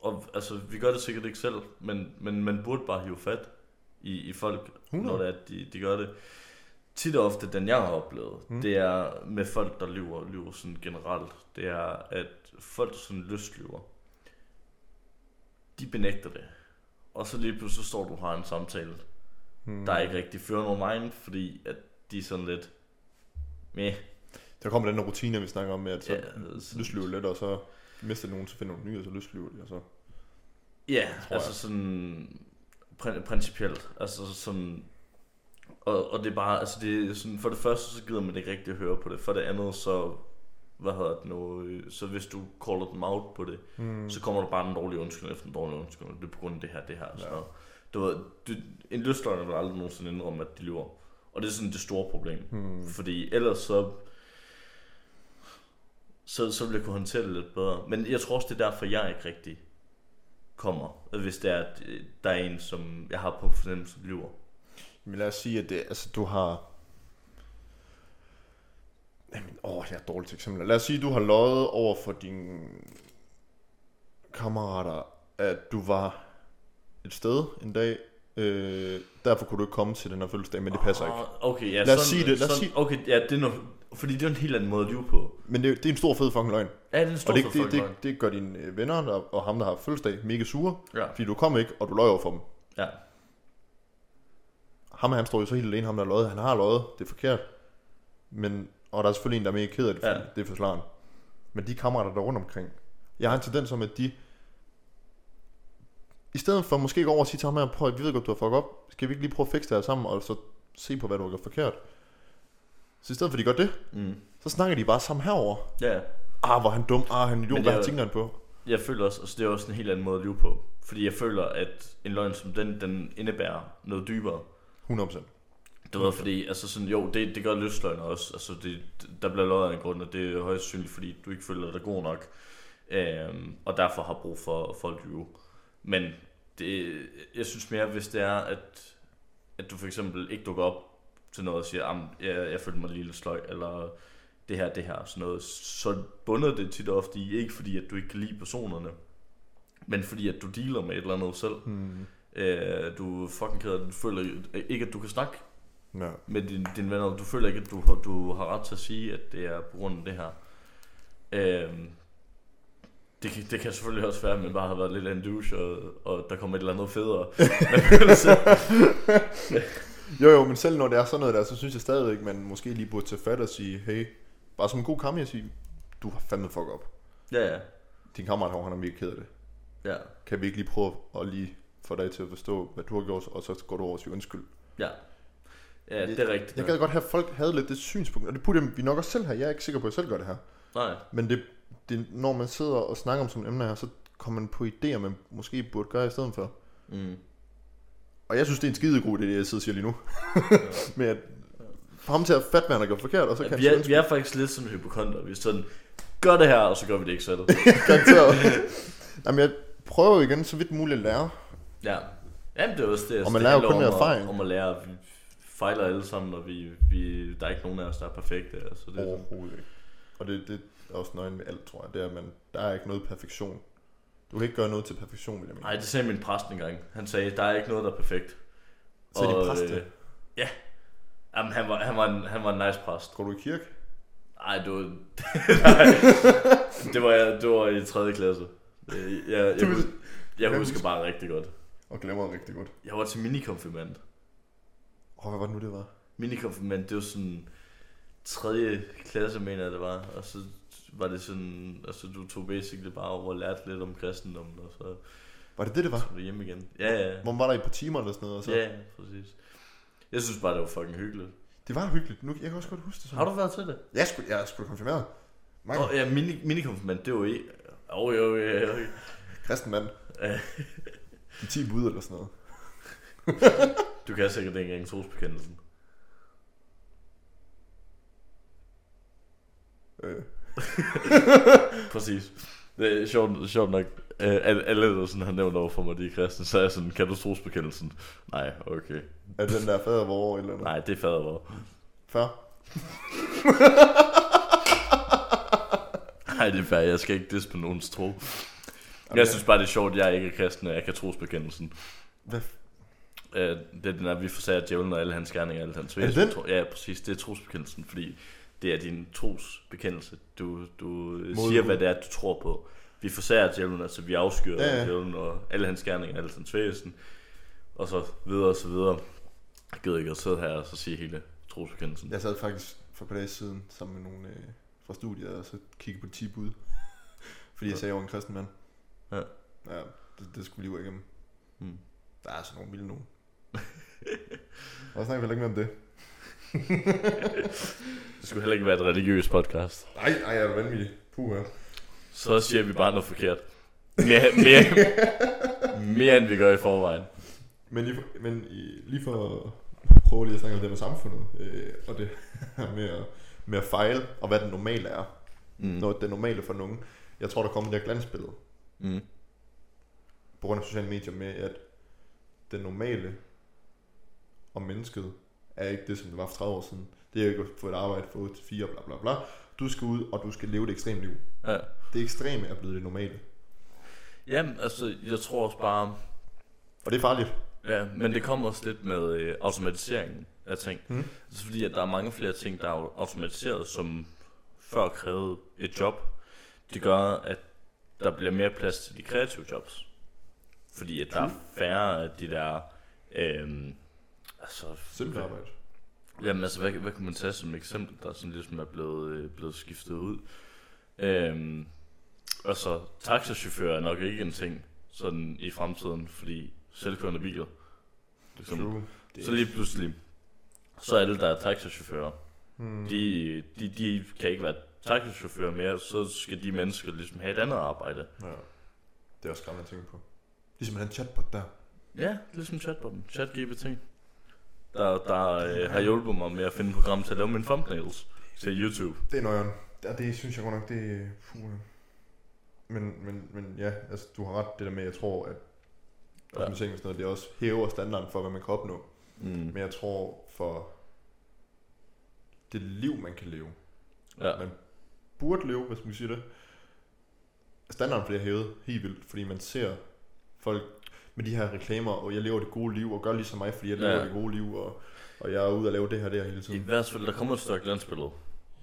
og, altså, vi gør det sikkert ikke selv, men, men man burde bare hive fat i, i folk, 100. når det er, at de, de gør det. Tit og ofte, den jeg har oplevet, mm. Det er med folk, der lyver, lyver sådan generelt, det er, at folk, der sådan lystlyver, de benægter det. Og så lige pludselig så står du og har en samtale, Hmm. der ikke rigtig fører nogen vejen, fordi at de er sådan lidt, meh, Der kommer den rutine, vi snakker om med, at så Ja, sådan- lystlyver lidt, og så mister nogen, så finder nogen nye, og så lystlyver de, og så... Ja, tror altså jeg. sådan prin- principielt. Altså sådan og, og det er bare, altså det er sådan, for det første så gider man ikke rigtig høre på det. For det andet så, hvad hedder det nu, øh, så hvis du caller dem out på det, Hmm. så kommer der bare en dårlig undskyldning efter en dårlig undskyldning. Det er på grund af det her, det her. Så Ja. Du ved, du, en lystløgner vil aldrig nogensinde indrømme, at de lyver. Og det er sådan det store problem. Hmm. Fordi ellers så, så, så vil jeg kunne håndtere det lidt bedre. Men jeg tror også, det er derfor, jeg ikke rigtig kommer. Hvis det er, øh, der er en, som jeg har på fornemmelse, lyver. Men lad os sige, at det, altså, du har... Jamen, åh, jeg er dårligt til eksempel. Lad os sige, at du har løjet over for dine kammerater, at du var et sted en dag, øh, derfor kunne du ikke komme til den her fødselsdag, men det passer ikke. Ah, Okay, ja, Lad os sige det, lad os sådan, sige- Okay, ja, det er noget, fordi det er en helt anden måde at lyve på. Men det, det er en stor fed fucking løgn. Ja, det er en stor Og det, fed det, det, det gør dine øh, venner der, og ham, der har fødselsdag, mega sure, Ja, fordi du kom ikke, og du løj over for dem. ja, Ham han står jo så helt alene, ham der har løjet. Han har løjet, det er forkert. Men, og der er selvfølgelig en, der er mega ked af det, Ja. det er forslaren. Men de kammerater, der er rundt omkring, jeg har en tendens om, at de, i stedet for måske gå over og sige til ham her, prøv at vi ved godt, du har fucket op, skal vi ikke lige prøve at fikse det her sammen, og så se på, hvad du har gjort forkert. Så i stedet for, at de gør det, mm. så snakker de bare sammen herover. ja. Ah, hvor han dum, ah, han er en idiot, hvad tænker han på? Jeg føler også, altså det er også en helt anden måde at lyve på. Fordi jeg føler, at en løgn som den, den indebærer noget dybere. 100%. Du ved, fordi, altså sådan, jo, det, det gør lystløgner også. Altså, det, der bliver løjet af en grund, og det er højst synligt, fordi du ikke føler dig god nok. Øhm, og derfor har brug for, for at lyve. Men det, jeg synes mere, hvis det er, at, at du for eksempel ikke dukker op til noget og siger, at jeg, jeg følte mig lige lidt sløj, eller det her, det her, og sådan noget, så bunder det tit og ofte i, ikke fordi, at du ikke kan lide personerne, men fordi, at du dealer med et eller andet selv. Hmm. Øh, du er fucking ked af det. Du føler ikke, at du kan snakke Ja. med din, din venner. Du føler ikke, at du, har- du har ret til at sige, at det er på grund af det her. Øhm, det, kan, det kan selvfølgelig også være, at man bare har været lidt en douche, og, og der kommer et eller andet federe. Jo jo, men selv når det er sådan noget der, så synes jeg stadigvæk, man måske lige burde tage fat og sige, hey, bare som en god kammer, jeg sige, du har fandme fuck op. ja, ja. Din kammerat herovre, han er mega ked af det. Ja, Kan vi ikke lige prøve at lige få dig til at forstå, hvad du har gjort, og så går du over og siger undskyld. ja. Ja, det er rigtigt. Jeg gad godt have, at folk havde lidt det synspunkt, og det burde vi nok også selv have. Jeg er ikke sikker på, at jeg selv gør det her. Nej, Men det, det, når man sidder og snakker om sådan emner her, så kommer man på idéer, man måske burde gøre i stedet for. mm. Og jeg synes, det er en skide god idé, det jeg sidder og siger lige nu. Med at få ham til at fatte, hvad han har gjort forkert, og så kan vi, er, vi er faktisk lidt som hypokonter. Vi er sådan, gør det her, og så gør vi det ikke selv. Jamen, jeg prøver jo igen så vidt muligt at lære. ja. Jamen, det er også det. Og man lærer jo kun af erfaring. Om at lære, at vi fejler alle sammen, og vi, vi, der er ikke nogen af os, der er perfekte. Altså, det er Overhovedet ikke. Og det, det også nøgen med alt, tror jeg. Det er, at man, der er ikke noget perfektion. Du kan ikke gøre noget til perfektion, vil jeg mene. Nej, det sagde min præst engang. Han sagde, der er ikke noget, der er perfekt. Så din præst det? øh, Ja. Jamen, han var, han, var en, han var en nice præst. Går du i kirke? Ej, det var... Nej, det var, jeg, det var i 3. klasse. Øh, Jeg, jeg, Du- jeg, hus- jeg jeg husker husker- bare rigtig godt. Og glemmer rigtig godt. Jeg var til minikonfirmand. Åh, hvad var det nu, det var? Minikonfirmand, det var sådan 3. klasse, mener jeg det var. Og så var det sådan, altså du tog basically bare over og lærte lidt om kristendommen, og så Var det det, det var? du hjem igen. Ja, ja, Hvor man var der i et par timer eller sådan noget? Og så... ja, præcis. Jeg synes bare, det var fucking hyggeligt. Det var hyggeligt. Nu, jeg kan også godt huske det sådan. Har du været til det? Jeg skulle, jeg skulle konfirmeret. Mange oh, ja, mini, minikonfirmand, det var. Åh, oh, jo, jo, jo. kristen mand. I 10 bud eller sådan noget. Du kan sikkert ikke engang trosbekendelsen. Øh. Præcis. Det er sjovt, sjovt nok. Øh, alle, alle, der sådan har nævnt over for mig, de er kristne, så er jeg sådan, kan du trosbekendelsen? Nej, okay. Er den der fader hvor eller noget? Nej, det er fader hvor. Før? Nej, det er fair. Jeg skal ikke disse på nogens tro. Jeg synes bare, det er sjovt, at jeg ikke er kristen, og jeg kan trosbekendelsen. Hvad? Øh, det er den der, vi forsager djævlen og alle hans gerninger, alle hans det væsen. Ja, præcis. Det er trosbekendelsen, fordi det er din trosbekendelse. Du, du Mod siger, hvad det er, du tror på. Vi forsager djævlen, altså vi afskyr Ja, ja, djævlen og alle hans gerninger, alle hans væsen. Og så videre og så videre. Jeg gider ikke at sidde her og så sige hele trosbekendelsen. Jeg sad faktisk for et par dage siden sammen med nogle øh, fra studiet og så kiggede på 10 bud. Fordi jeg sagde, jeg var en kristen mand. Ja. Ja, det, det skulle vi lige igennem. Hmm. Der er altså nogle vilde nogen. og snakker vi heller ikke mere om det. Det skulle heller ikke være et religiøst podcast. Nej, nej, jeg er vanvittig. Puh, ja. Så siger vi bare noget forkert. Mere, mere, mere end vi gør i forvejen. Men, lige for, men lige for at prøve lige at snakke om det med samfundet, øh, og det her med at, med at fejle, og hvad det normale er. Mm. Noget det normale for nogen. Jeg tror, der kommer det her glansbillede, Mm. på grund af sociale medier, med at det normale om mennesket er ikke det, som det var for 30 år siden. Det er ikke at få et arbejde fra 8 til 4, bla bla bla. Du skal ud, og du skal leve et ekstremt liv. Ja. Det ekstreme er blevet det normale. Jamen, altså, jeg tror også bare... Og det er farligt. Ja, men det kommer også lidt med øh, automatiseringen af ting. Mm. Altså, fordi at der er mange flere ting, der er automatiseret, som før krævede et job. Det gør, at der bliver mere plads til de kreative jobs. Fordi at der er færre af de der... Øh, altså, Simpelt arbejde. Jamen altså, hvad, hvad kunne man tage som eksempel, der sådan ligesom er blevet, øh, blevet skiftet ud? Øhm, altså, taxachauffører er nok ikke en ting sådan i fremtiden, fordi selvkørende biler. Ligesom, True. så lige pludselig, så alle der er taxachauffører, Hmm. de, de, de kan ikke være taxachauffører mere, så skal de mennesker ligesom have et andet arbejde. Ja. Det er også skræmmende at tænke på. Ligesom han chatbot der. Ja, ligesom chatbotten, ChatGPT. Der, der øh, har hjulpet mig med at finde program til at lave mine thumbnails til YouTube. Det er nøjeren. Ja, det synes jeg godt nok, det er... Puh. Men, men, men ja, altså, du har ret det der med, jeg tror, at Ja. og sådan noget, det også hæver standarden for, hvad man kan opnå. Mm. Men jeg tror, for det liv, man kan leve, Ja. man burde leve, hvis man siger det, standarden bliver hævet helt vildt, fordi man ser folk med de her reklamer, og jeg lever det gode liv, og gør ligesom mig, fordi jeg lever Ja. det gode liv, og, og jeg er ude og lave det her der hele I tiden. hvert fald, der kommer et større glansbillede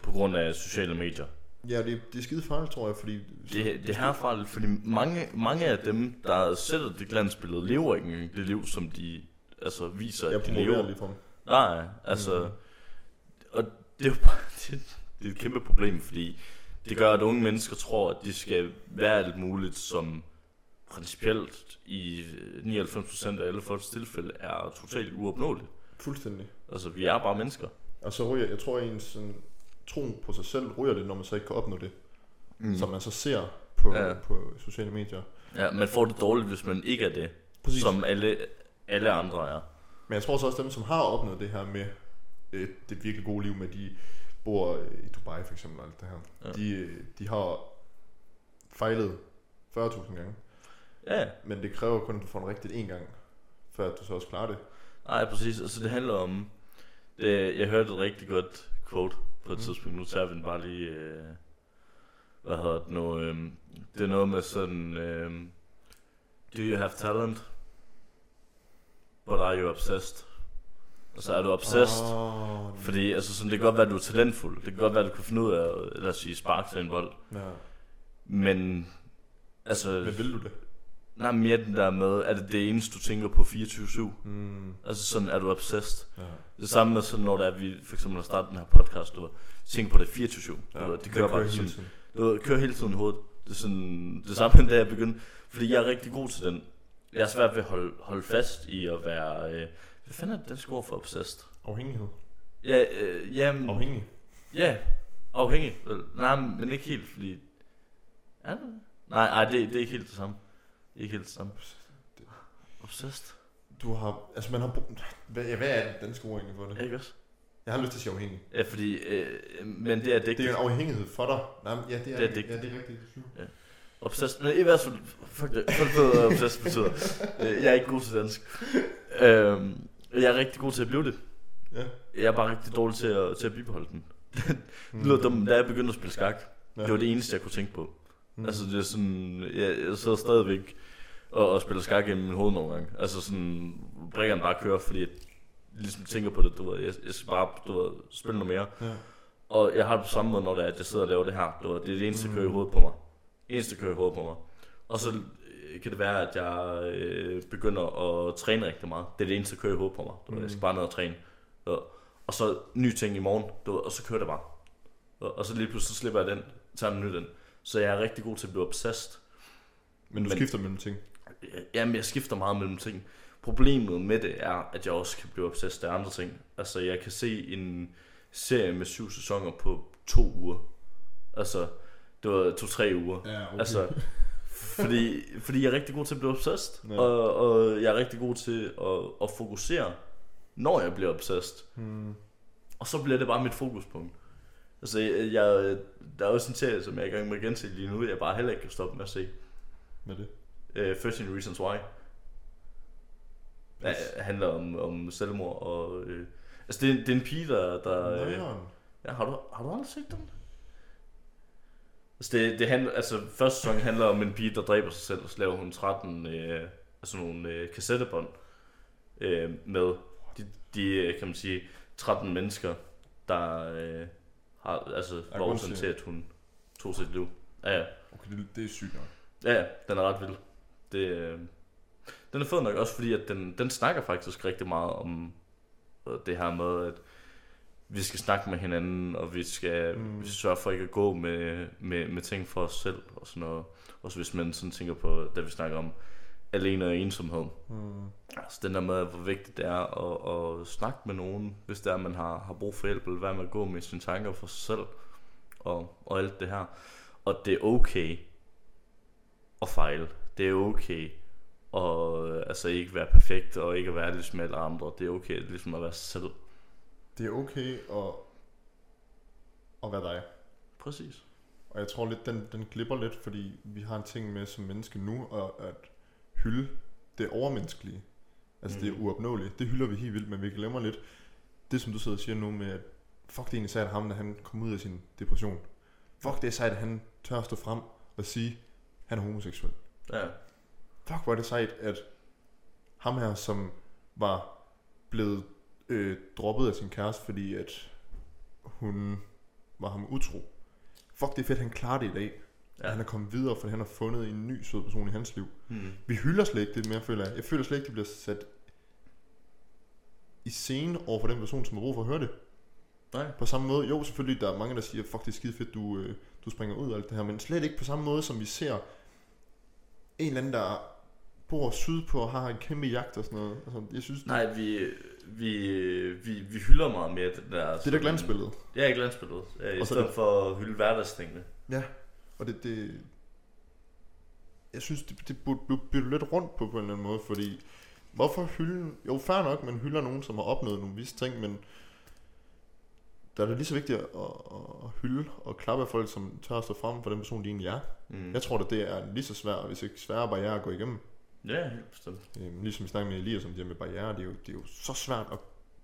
på grund af sociale medier. Ja, det, det er skide farligt, tror jeg, fordi... Det, det her farligt, fordi mange, mange af dem, der sætter det glansbillede, lever ikke engang det liv, som de altså, viser, Jeg at de lever. lige for. Nej, altså... Mhm. Og det er jo bare det, det er et kæmpe problem, fordi det gør, at unge mennesker tror, at de skal være alt muligt, som principielt i 99% af alle folks tilfælde er totalt uopnåeligt. Fuldstændig. Altså, vi er bare mennesker. Og så ryger, jeg tror, ens sådan, tro på sig selv ryger det, når man så ikke kan opnå det. Mm. Som man så ser på, Ja. på sociale medier. Ja, man får det dårligt, hvis man ikke er det. Præcis. Som alle, alle andre er. Men jeg tror også også dem, som har opnået det her med øh, det virkelig gode liv med, de bor øh, i Dubai for eksempel og alt det her. Ja. Ja. De, øh, de har fejlet 40.000 gange. Ja, Men det kræver kun, at du får den rigtigt én gang, før at du så også klarer det. nej, præcis. Altså, det handler om... Det, jeg hørte et rigtig godt quote på et Mhm. tidspunkt. Nu tager vi den bare lige... Øh, hvad hedder det nu? Øh, det er noget med sådan... Øh, Do you have talent? But are you obsessed? Altså, er du obsessed? Oh, Fordi altså, sådan, det kan godt være, at du er talentfuld. Det kan godt være, at du kan finde ud af at lad os sige, sparke til en bold. Ja. Men, altså, Men vil du det? Nej, mere den der med, er det det eneste, du tænker på 24-7? Mm. Altså sådan, er du obsessed? Ja. Det samme med sådan, når der er, vi for eksempel har startet den her podcast, du tænker på det 24-7. Ja. Du ved, det kører bare sådan, du ved, kører hele tiden i hovedet. Det er sådan, det samme, da jeg begyndte, fordi jeg er rigtig god til den. Jeg er svært ved at holde, holde fast i at være, øh, hvad fanden er det, den score for obsessed? Afhængighed. Ja, øh, jamen, Afhængig. Ja, afhængig. Nej, men ikke helt, fordi... Det? Nej, nej det, det er ikke helt det samme. Ikke helt det samme. Obsessed. Du har, altså man har, brug- hvad, ja, hvad er det danske ord egentlig for det? Ja, ikke også? Jeg har lyst til at sige afhængig. Ja, fordi... Øh, men det er Det er en afhængighed for dig. Nej, ja, det er, Det er digtigt. Ja, det er rigtigt. Obsessed. Men i hvert fald... Fuck det. Fuck det, hvad obsessed betyder. Øh, Jeg er ikke god til dansk. Øhm, jeg er rigtig god til at blive det. Ja. Jeg er bare rigtig dårlig til at, til at bibeholde den. Mm. Det lyder dumt, da jeg begyndte at spille skak. Ja. Det var det eneste, jeg kunne tænke på. Mm. Altså det er sådan, jeg, jeg sidder stadigvæk og, og spiller skak i min hoved nogle gange. Altså sådan, brækkerne bare kører, fordi jeg ligesom tænker på det, du ved, jeg, jeg skal bare, du ved, spille noget mere. Ja. Og jeg har det på samme måde, når det er, at jeg sidder og laver det her. Du ved, det er det eneste, der kører i Mm. hovedet på mig. Eneste, der kører i hovedet på mig. Og så øh, kan det være, at jeg øh, begynder at træne rigtig meget. Det er det eneste, der kører i hovedet på mig. Du ved, jeg skal Mm. bare ned og træne. Og, og så ny ting i morgen, du ved, og så kører det bare. Og, så lige pludselig så slipper jeg den, tager en ny den. Så jeg er rigtig god til at blive obsessed. Men du Men- skifter mellem ting. Jamen, jeg skifter meget mellem ting. Problemet med det er, at jeg også kan blive obsessed af andre ting. Altså, jeg kan se en serie med syv sæsoner på to uger. Altså, det var to-tre uger. Ja, okay. Altså, fordi, fordi jeg er rigtig god til at blive obsessed. Ja. Og, og jeg er rigtig god til at, at fokusere, når jeg bliver obsessed. Hmm. Og så bliver det bare mit fokuspunkt. Altså, jeg, jeg, der er også en serie, som jeg er i gang med at gense lige nu, jeg bare heller ikke kan stoppe med at se. Er det? Uh, 13 Reasons Why. Ja, handler om, om selvmord og... Øh, altså, det er, det er en pige, der... der øh, ja, har, du, har du aldrig set den? Altså, det, det handler, altså, første sæson handler om en pige, der dræber sig selv, og så laver hun 13 øh, altså nogle øh, kassettebånd øh, med de, de, øh, kan man sige, 13 mennesker, der øh, har, altså, var til- at hun tog sit liv. Ja, ja. Okay, det, det er sygt nok. Ja, ja, den er ret vild. Det, øh, den er fed nok også, fordi at den, den snakker faktisk rigtig meget om det her med, at vi skal snakke med hinanden, og vi skal, Mm. mm. sørge for ikke at gå med, med, med ting for os selv, og sådan noget. Også hvis man sådan tænker på, da vi snakker om alene og ensomhed. Hmm. Altså den der med, hvor vigtigt det er at, at snakke med nogen, hvis er, at man har, har brug for hjælp, eller være med at gå med sine tanker for sig selv, og, og alt det her. Og det er okay at fejle. Det er okay at altså ikke være perfekt, og ikke at være ligesom alle andre. Det er okay ligesom at være sig selv. Det er okay at, at være dig. Præcis. Og jeg tror lidt, den, den glipper lidt, fordi vi har en ting med som menneske nu, og at hylde det overmenneskelige. Altså mm. det Mm. uopnåelige. Det hylder vi helt vildt, men vi glemmer lidt det, som du sidder og siger nu med, at fuck det er egentlig sejt af ham, da han kom ud af sin depression. Fuck det er sejt, at han tør at stå frem og sige, at han er homoseksuel. Ja. Fuck hvor er det sejt, at ham her, som var blevet øh, droppet af sin kæreste, fordi at hun var ham utro. Fuck det er fedt, han klarer det i dag. Ja. ja. Han er kommet videre, for han har fundet en ny sød person i hans liv. Hmm. Vi hylder slet ikke det mere, føler jeg. Jeg føler slet ikke, det bliver sat i scene over for den person, som har brug for at høre det. Nej. På samme måde, jo selvfølgelig, der er mange, der siger, fuck det er skide fedt, du, øh, du springer ud og alt det her, men slet ikke på samme måde, som vi ser en eller anden, der bor sydpå og har en kæmpe jagt og sådan noget. Altså, jeg synes, Nej, vi, vi, vi, vi hylder meget mere det der. det er der glansbillede. Ja, glansbilledet. Ja, I Og stedet det- for at hylde hverdagstingene. Ja, og det, det jeg synes, det, det burde blive byttet lidt rundt på på en eller anden måde, fordi Hvorfor hylde... Jo, fair nok, man hylder nogen, som har opnået nogle visse ting, men der er det lige så vigtigt at, at hylde og klappe af folk, som tør at stå frem for den person, de egentlig er. Mm. Jeg tror, at det er lige så svært, hvis ikke sværere barriere at gå igennem. Ja, helt bestemt. Øhm, ligesom vi snakkede med Elias om det her med barriere, det er jo, det er jo så svært at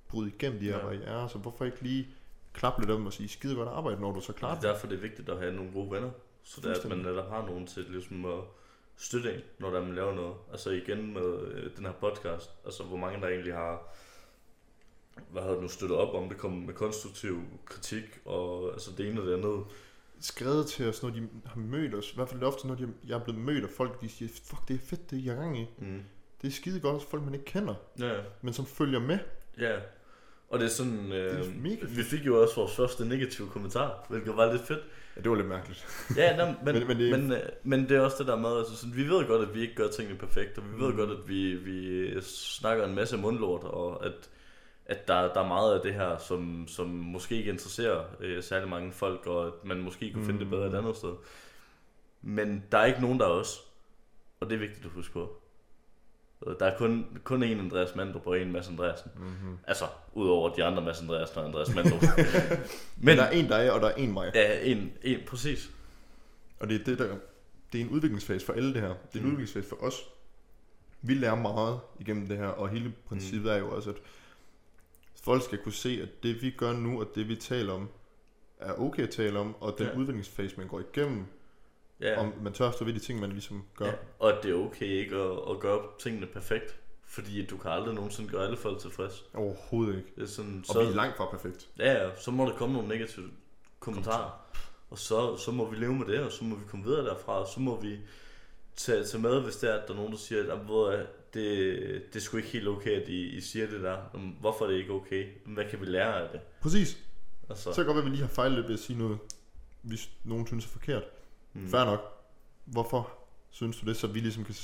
bryde igennem de her Ja. barriere, så hvorfor ikke lige klappe lidt af dem og sige, skide godt arbejde, når du så klarer Det er derfor, det er vigtigt at have nogle gode venner. Så det er, at man netop har nogen til ligesom at støtte en, når der man laver noget. Altså igen med øh, den her podcast. Altså hvor mange der egentlig har hvad havde nu støttet op om det, kom med konstruktiv kritik og altså det ene og det andet. skrevet til os, når de har mødt os. I hvert fald ofte, når de, jeg er blevet mødt af folk, de siger, fuck, det er fedt, det er I er gang i. Mm. Det er skide godt, folk man ikke kender, Ja, men som følger med. ja. Og det er sådan, øh, Det er mega fedt. vi fik jo også vores første negative kommentar, hvilket var lidt fedt. Ja, det var lidt mærkeligt. Ja, nej, men, Men- men, det-. Men, øh, men det er også det der med, altså sådan, vi ved godt, at vi ikke gør tingene perfekt, og vi ved Mm. godt, at vi, vi snakker en masse mundlort, og at, at der, der er meget af det her, som, som måske ikke interesserer øh, særlig mange folk, og at man måske kunne finde det bedre et Mm. andet sted. Men der er ikke nogen, der er os, og det er vigtigt at huske på. Øh, Der er kun, kun én Andreas Mandrup og én Mads Andreasen. Mm-hmm. Altså, udover de andre Mads Andreasen og Andreas Mandrup. Men Men, der er en dig, og der er en mig. ja, en, en, præcis. Og det er, det, der, det er en udviklingsfase for alle det her. Det er en Mm. udviklingsfase for os. Vi lærer meget igennem det her, og hele princippet er jo også, at folk skal kunne se, at det vi gør nu, og det vi taler om, er okay at tale om, og den Ja. udviklingsfase, man går igennem, Ja. om man tør stå ved de ting, man ligesom gør. Ja, og at det er okay ikke at, at gøre tingene perfekt. Fordi du kan aldrig nogensinde gøre alle folk tilfreds. Overhovedet ikke. Det er sådan, Og så, vi er langt fra perfekt. ja, ja, så må der komme nogle negative kommentarer. Og så, så må vi leve med det, og så må vi komme videre derfra, og så må vi tage, tage med, hvis det er, at der er nogen, der siger, at "Jamen, ved du hvad, det, det er sgu ikke helt okay, at I, I siger det der. Hvorfor er det ikke okay? Hvad kan vi lære af det? Præcis. Altså, Så kan det godt være, at vi lige har fejlet lidt ved at sige noget, hvis nogen synes er forkert. mm. Fair nok. Hvorfor synes du det, så vi ligesom kan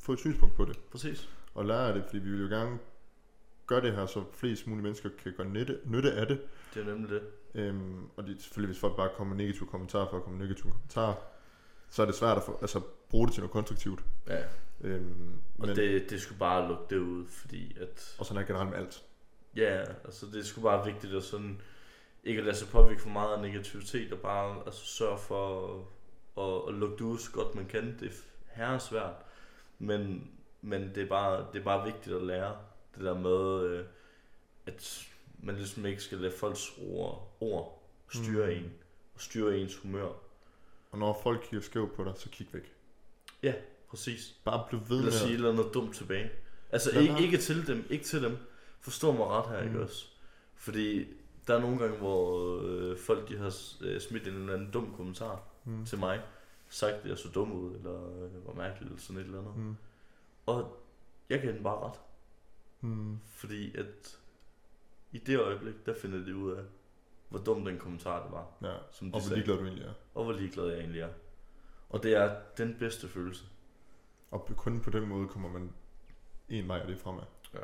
få et synspunkt på det? Præcis. Og lære af det, fordi vi vil jo gerne gøre det her, så flest mulige mennesker kan gøre nytte, nytte af det. Det er nemlig det. Øhm, og det er selvfølgelig, hvis folk bare kommer med negative kommentarer for at komme med negative kommentarer, så er det svært at få, altså, bruge det til noget konstruktivt. Ja. Øhm, Og men, det, det skulle bare lukke det ud, fordi at... og sådan er generelt med alt. Ja, altså det er sgu bare vigtigt at sådan ikke at lade sig påvirke for meget af negativitet og bare altså, sørge for at, at, at lukke det ud så godt man kan. Det er svært, men, men det, er bare, det er bare vigtigt at lære det der med, øh, at man ligesom ikke skal lade folks ord, ord styre Mm. en og styre ens humør. Og når folk kigger skævt på dig, så kig væk. Præcis. Bare bliv ved med sige at... eller andet dumt tilbage. Altså ikke, ikke til dem, ikke til dem. Forstå mig ret her, mm. Ikke også? Fordi der er nogle gange, hvor øh, folk de har øh, smidt en eller anden dum kommentar Mm. til mig. Sagt, at jeg så dum ud, eller øh, var mærkelig, eller sådan et eller andet. Mm. Og jeg giver den bare ret. Mm. Fordi at i det øjeblik, der finder de ud af, hvor dum den kommentar det var. Ja. Som de Og hvor ligeglad du egentlig er. Og hvor ligeglad jeg egentlig er. Og det er den bedste følelse. Og kun på den måde kommer man en vej, og det fremad. Ja.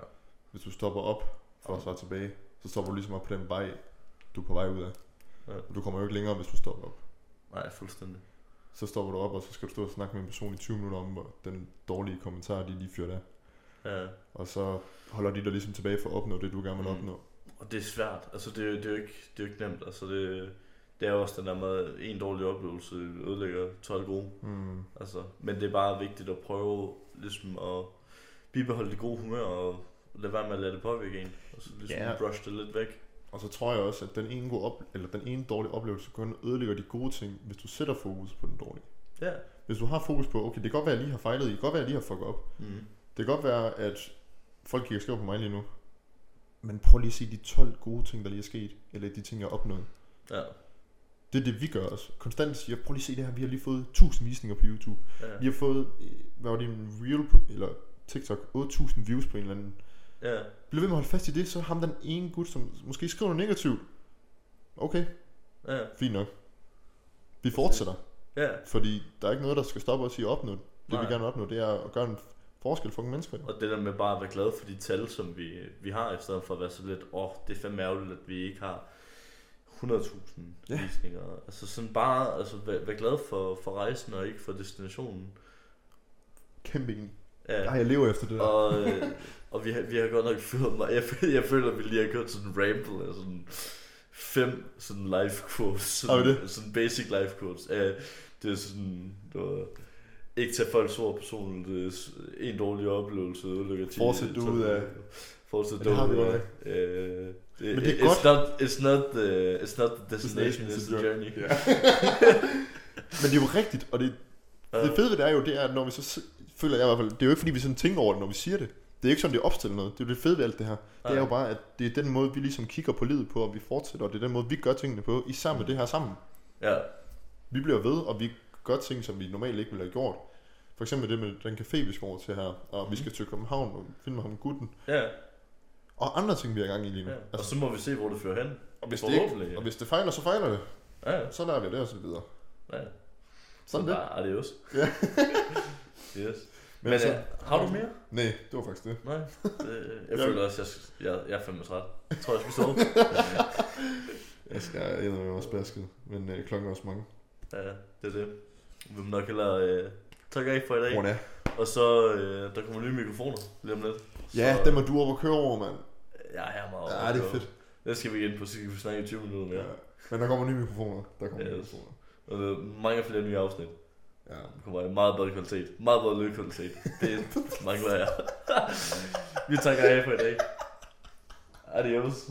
Hvis du stopper op for at svare tilbage, så stopper du ligesom op på den vej, du er på vej ud af. Ja. Og du kommer jo ikke længere, hvis du stopper op. Nej, fuldstændig. Så stopper du op, og så skal du stå og snakke med en person i 20 minutter om, hvor den dårlige kommentar, de lige fyrer af. Ja. Og så holder de dig ligesom tilbage for at opnå det, du gerne vil Mm. opnå. Og det er svært. Altså, det er, det er, jo, ikke, det er jo ikke nemt. Altså, det, det er også den der med, en dårlig oplevelse ødelægger 12 gode. Mm. Altså, men det er bare vigtigt at prøve ligesom at bibeholde det gode humør og lade være med at lade det påvirke en. Og så ligesom yeah. brush det lidt væk. Og så tror jeg også, at den ene, gode op, eller den ene dårlige oplevelse kun ødelægger de gode ting, hvis du sætter fokus på den dårlige. Ja. Hvis du har fokus på, okay, det kan godt være, at jeg lige har fejlet, det kan godt være, at jeg lige har fucket op. Mm. Det kan godt være, at folk kigger skævt på mig lige nu. Men prøv lige at se de 12 gode ting, der lige er sket. Eller de ting, jeg har opnået. Ja. Det er det, vi gør også. Konstant siger, prøv lige at se det her. Vi har lige fået 1000 visninger på YouTube. Ja. Vi har fået, øh, hvad var det, en reel på, eller TikTok, 8000 views på en eller anden. ja. Bliv ved med at holde fast i det, så ham den ene gut, som måske skriver noget negativt. Okay, Ja. fint nok. Vi fortsætter, Ja. fordi der er ikke noget, der skal stoppe os i at opnå. Det Nej. vi gerne vil opnå, det er at gøre en forskel for unge mennesker. Og det der med bare at være glad for de tal, som vi, vi har, i stedet for at være så lidt, åh, oh, det er fandme ærgerligt, at vi ikke har 100.000 Ja. visninger. Altså sådan bare, altså vær, vær glad for, for rejsen og ikke for destinationen. Kæmpe. Ja. Ej, jeg lever efter det der. Og, øh, og vi, har, vi har godt nok ført mig. Jeg, føler- jeg føler, at vi lige har kørt sådan en ramble sådan fem sådan life quotes. Sådan, det? sådan basic life quotes. Ja, det er sådan, det var, ikke tage folks ord personligt. Det er en dårlig oplevelse ødelægger ti- Fortsæt du ud af- Fortsæt du ud af. Øh, det, Men det er it's godt. Not, it's, not the, it's not the destination, it's the journey. Ja. Men det er jo rigtigt, og det, det fede ved det er jo, det er, at når vi så føler jeg i hvert fald, det er jo ikke fordi, vi sådan tænker over det, når vi siger det. Det er ikke sådan, det er opstillet noget. Det er jo det fede ved alt det her. Det er jo bare, at det er den måde, vi ligesom kigger på livet på, og vi fortsætter, og det er den måde, vi gør tingene på, især med det her sammen. Ja, Vi bliver ved, og vi gør ting, som vi normalt ikke ville have gjort. For eksempel det med den café, vi skal over til her, og vi skal til København og finde ham gutten. ja, Og andre ting, vi har gang i lige nu. ja. Og Altså, så må vi se, hvor det fører hen. og, hvis det ikke, ja. og hvis det fejler, så fejler det. Ja, Så lærer vi det og så videre. ja. Sådan det. bare adios. Ja. yes. Men, Men, altså, øh, har du mere? Nej, det var faktisk det. Nej. Øh, jeg Ja. føler også, jeg, jeg, jeg er fandme træt. Jeg tror, jeg skal sove. Jeg skal ind med også basket, men øh, klokken er også mange. ja, det er det. Vi må nok hellere øh, takke af for i dag. Er Og så, øh, der kommer nye mikrofoner lige om lidt. Ja, så, dem er du op og køre over, mand. Ja, jeg er meget Ja, det er fedt. Det skal vi ind på, så kan vi snakke i 20 minutter mere. Ja. Men der kommer nye mikrofoner. Der kommer nye Yes. mikrofoner. Og der er mange flere nye afsnit. Ja. Det kommer i meget bedre kvalitet. Meget bedre lydkvalitet. Det mangler jeg. vi takker af for i dag. Adios.